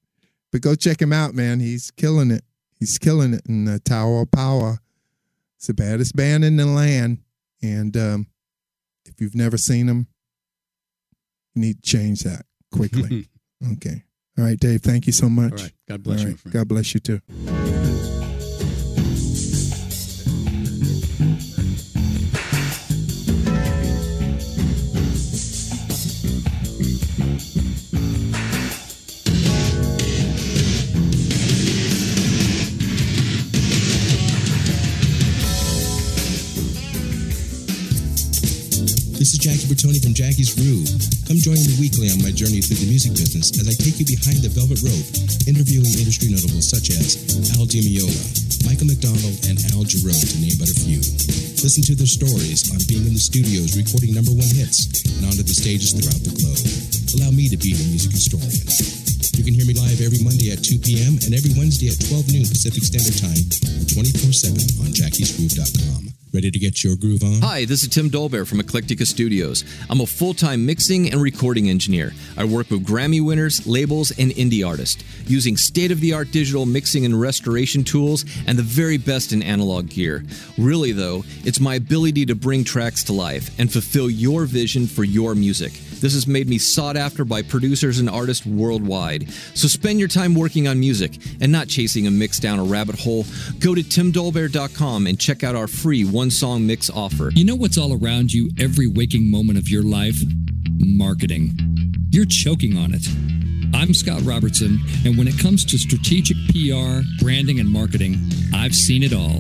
But go check him out, man. He's killing it. He's killing it in the Tower of Power. It's the baddest band in the land. And um, if you've never seen him, you need to change that quickly. [LAUGHS] okay. All right, Dave. Thank you so much. All right. God bless All you, right. friend. God bless you too. This is Jackie Bertoni from Jackie's Groove. Come join me weekly on my journey through the music business as I take you behind the velvet rope, interviewing industry notables such as Al DiMeola, Michael McDonald, and Al Jarreau, to name but a few. Listen to their stories on being in the studios recording number one hits and onto the stages throughout the globe. Allow me to be your music historian. You can hear me live every Monday at 2 p.m. and every Wednesday at 12 noon Pacific Standard Time or 24-7 on jackiesgroove.com. Ready to get your groove on? Hi, this is Tim Dolbear from Eclectica Studios. I'm a full time mixing and recording engineer. I work with Grammy winners, labels, and indie artists using state of the art digital mixing and restoration tools and the very best in analog gear. Really, though, it's my ability to bring tracks to life and fulfill your vision for your music. This has made me sought after by producers and artists worldwide. So spend your time working on music and not chasing a mix down a rabbit hole. Go to timdolbear.com and check out our free one song mix offer. You know what's all around you every waking moment of your life? Marketing. You're choking on it. I'm Scott Robertson, and when it comes to strategic PR, branding, and marketing, I've seen it all.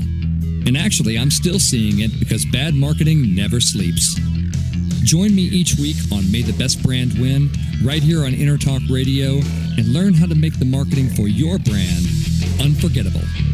And actually, I'm still seeing it because bad marketing never sleeps. Join me each week on May the Best Brand Win, right here on Intertalk Radio, and learn how to make the marketing for your brand unforgettable.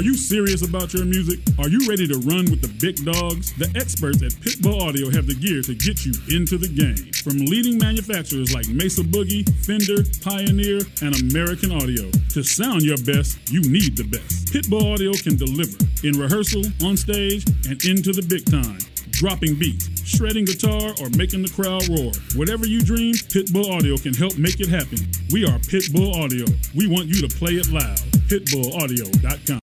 Are you serious about your music? Are you ready to run with the big dogs? The experts at Pitbull Audio have the gear to get you into the game. From leading manufacturers like Mesa Boogie, Fender, Pioneer, and American Audio. To sound your best, you need the best. Pitbull Audio can deliver in rehearsal, on stage, and into the big time dropping beats, shredding guitar, or making the crowd roar. Whatever you dream, Pitbull Audio can help make it happen. We are Pitbull Audio. We want you to play it loud. PitbullAudio.com.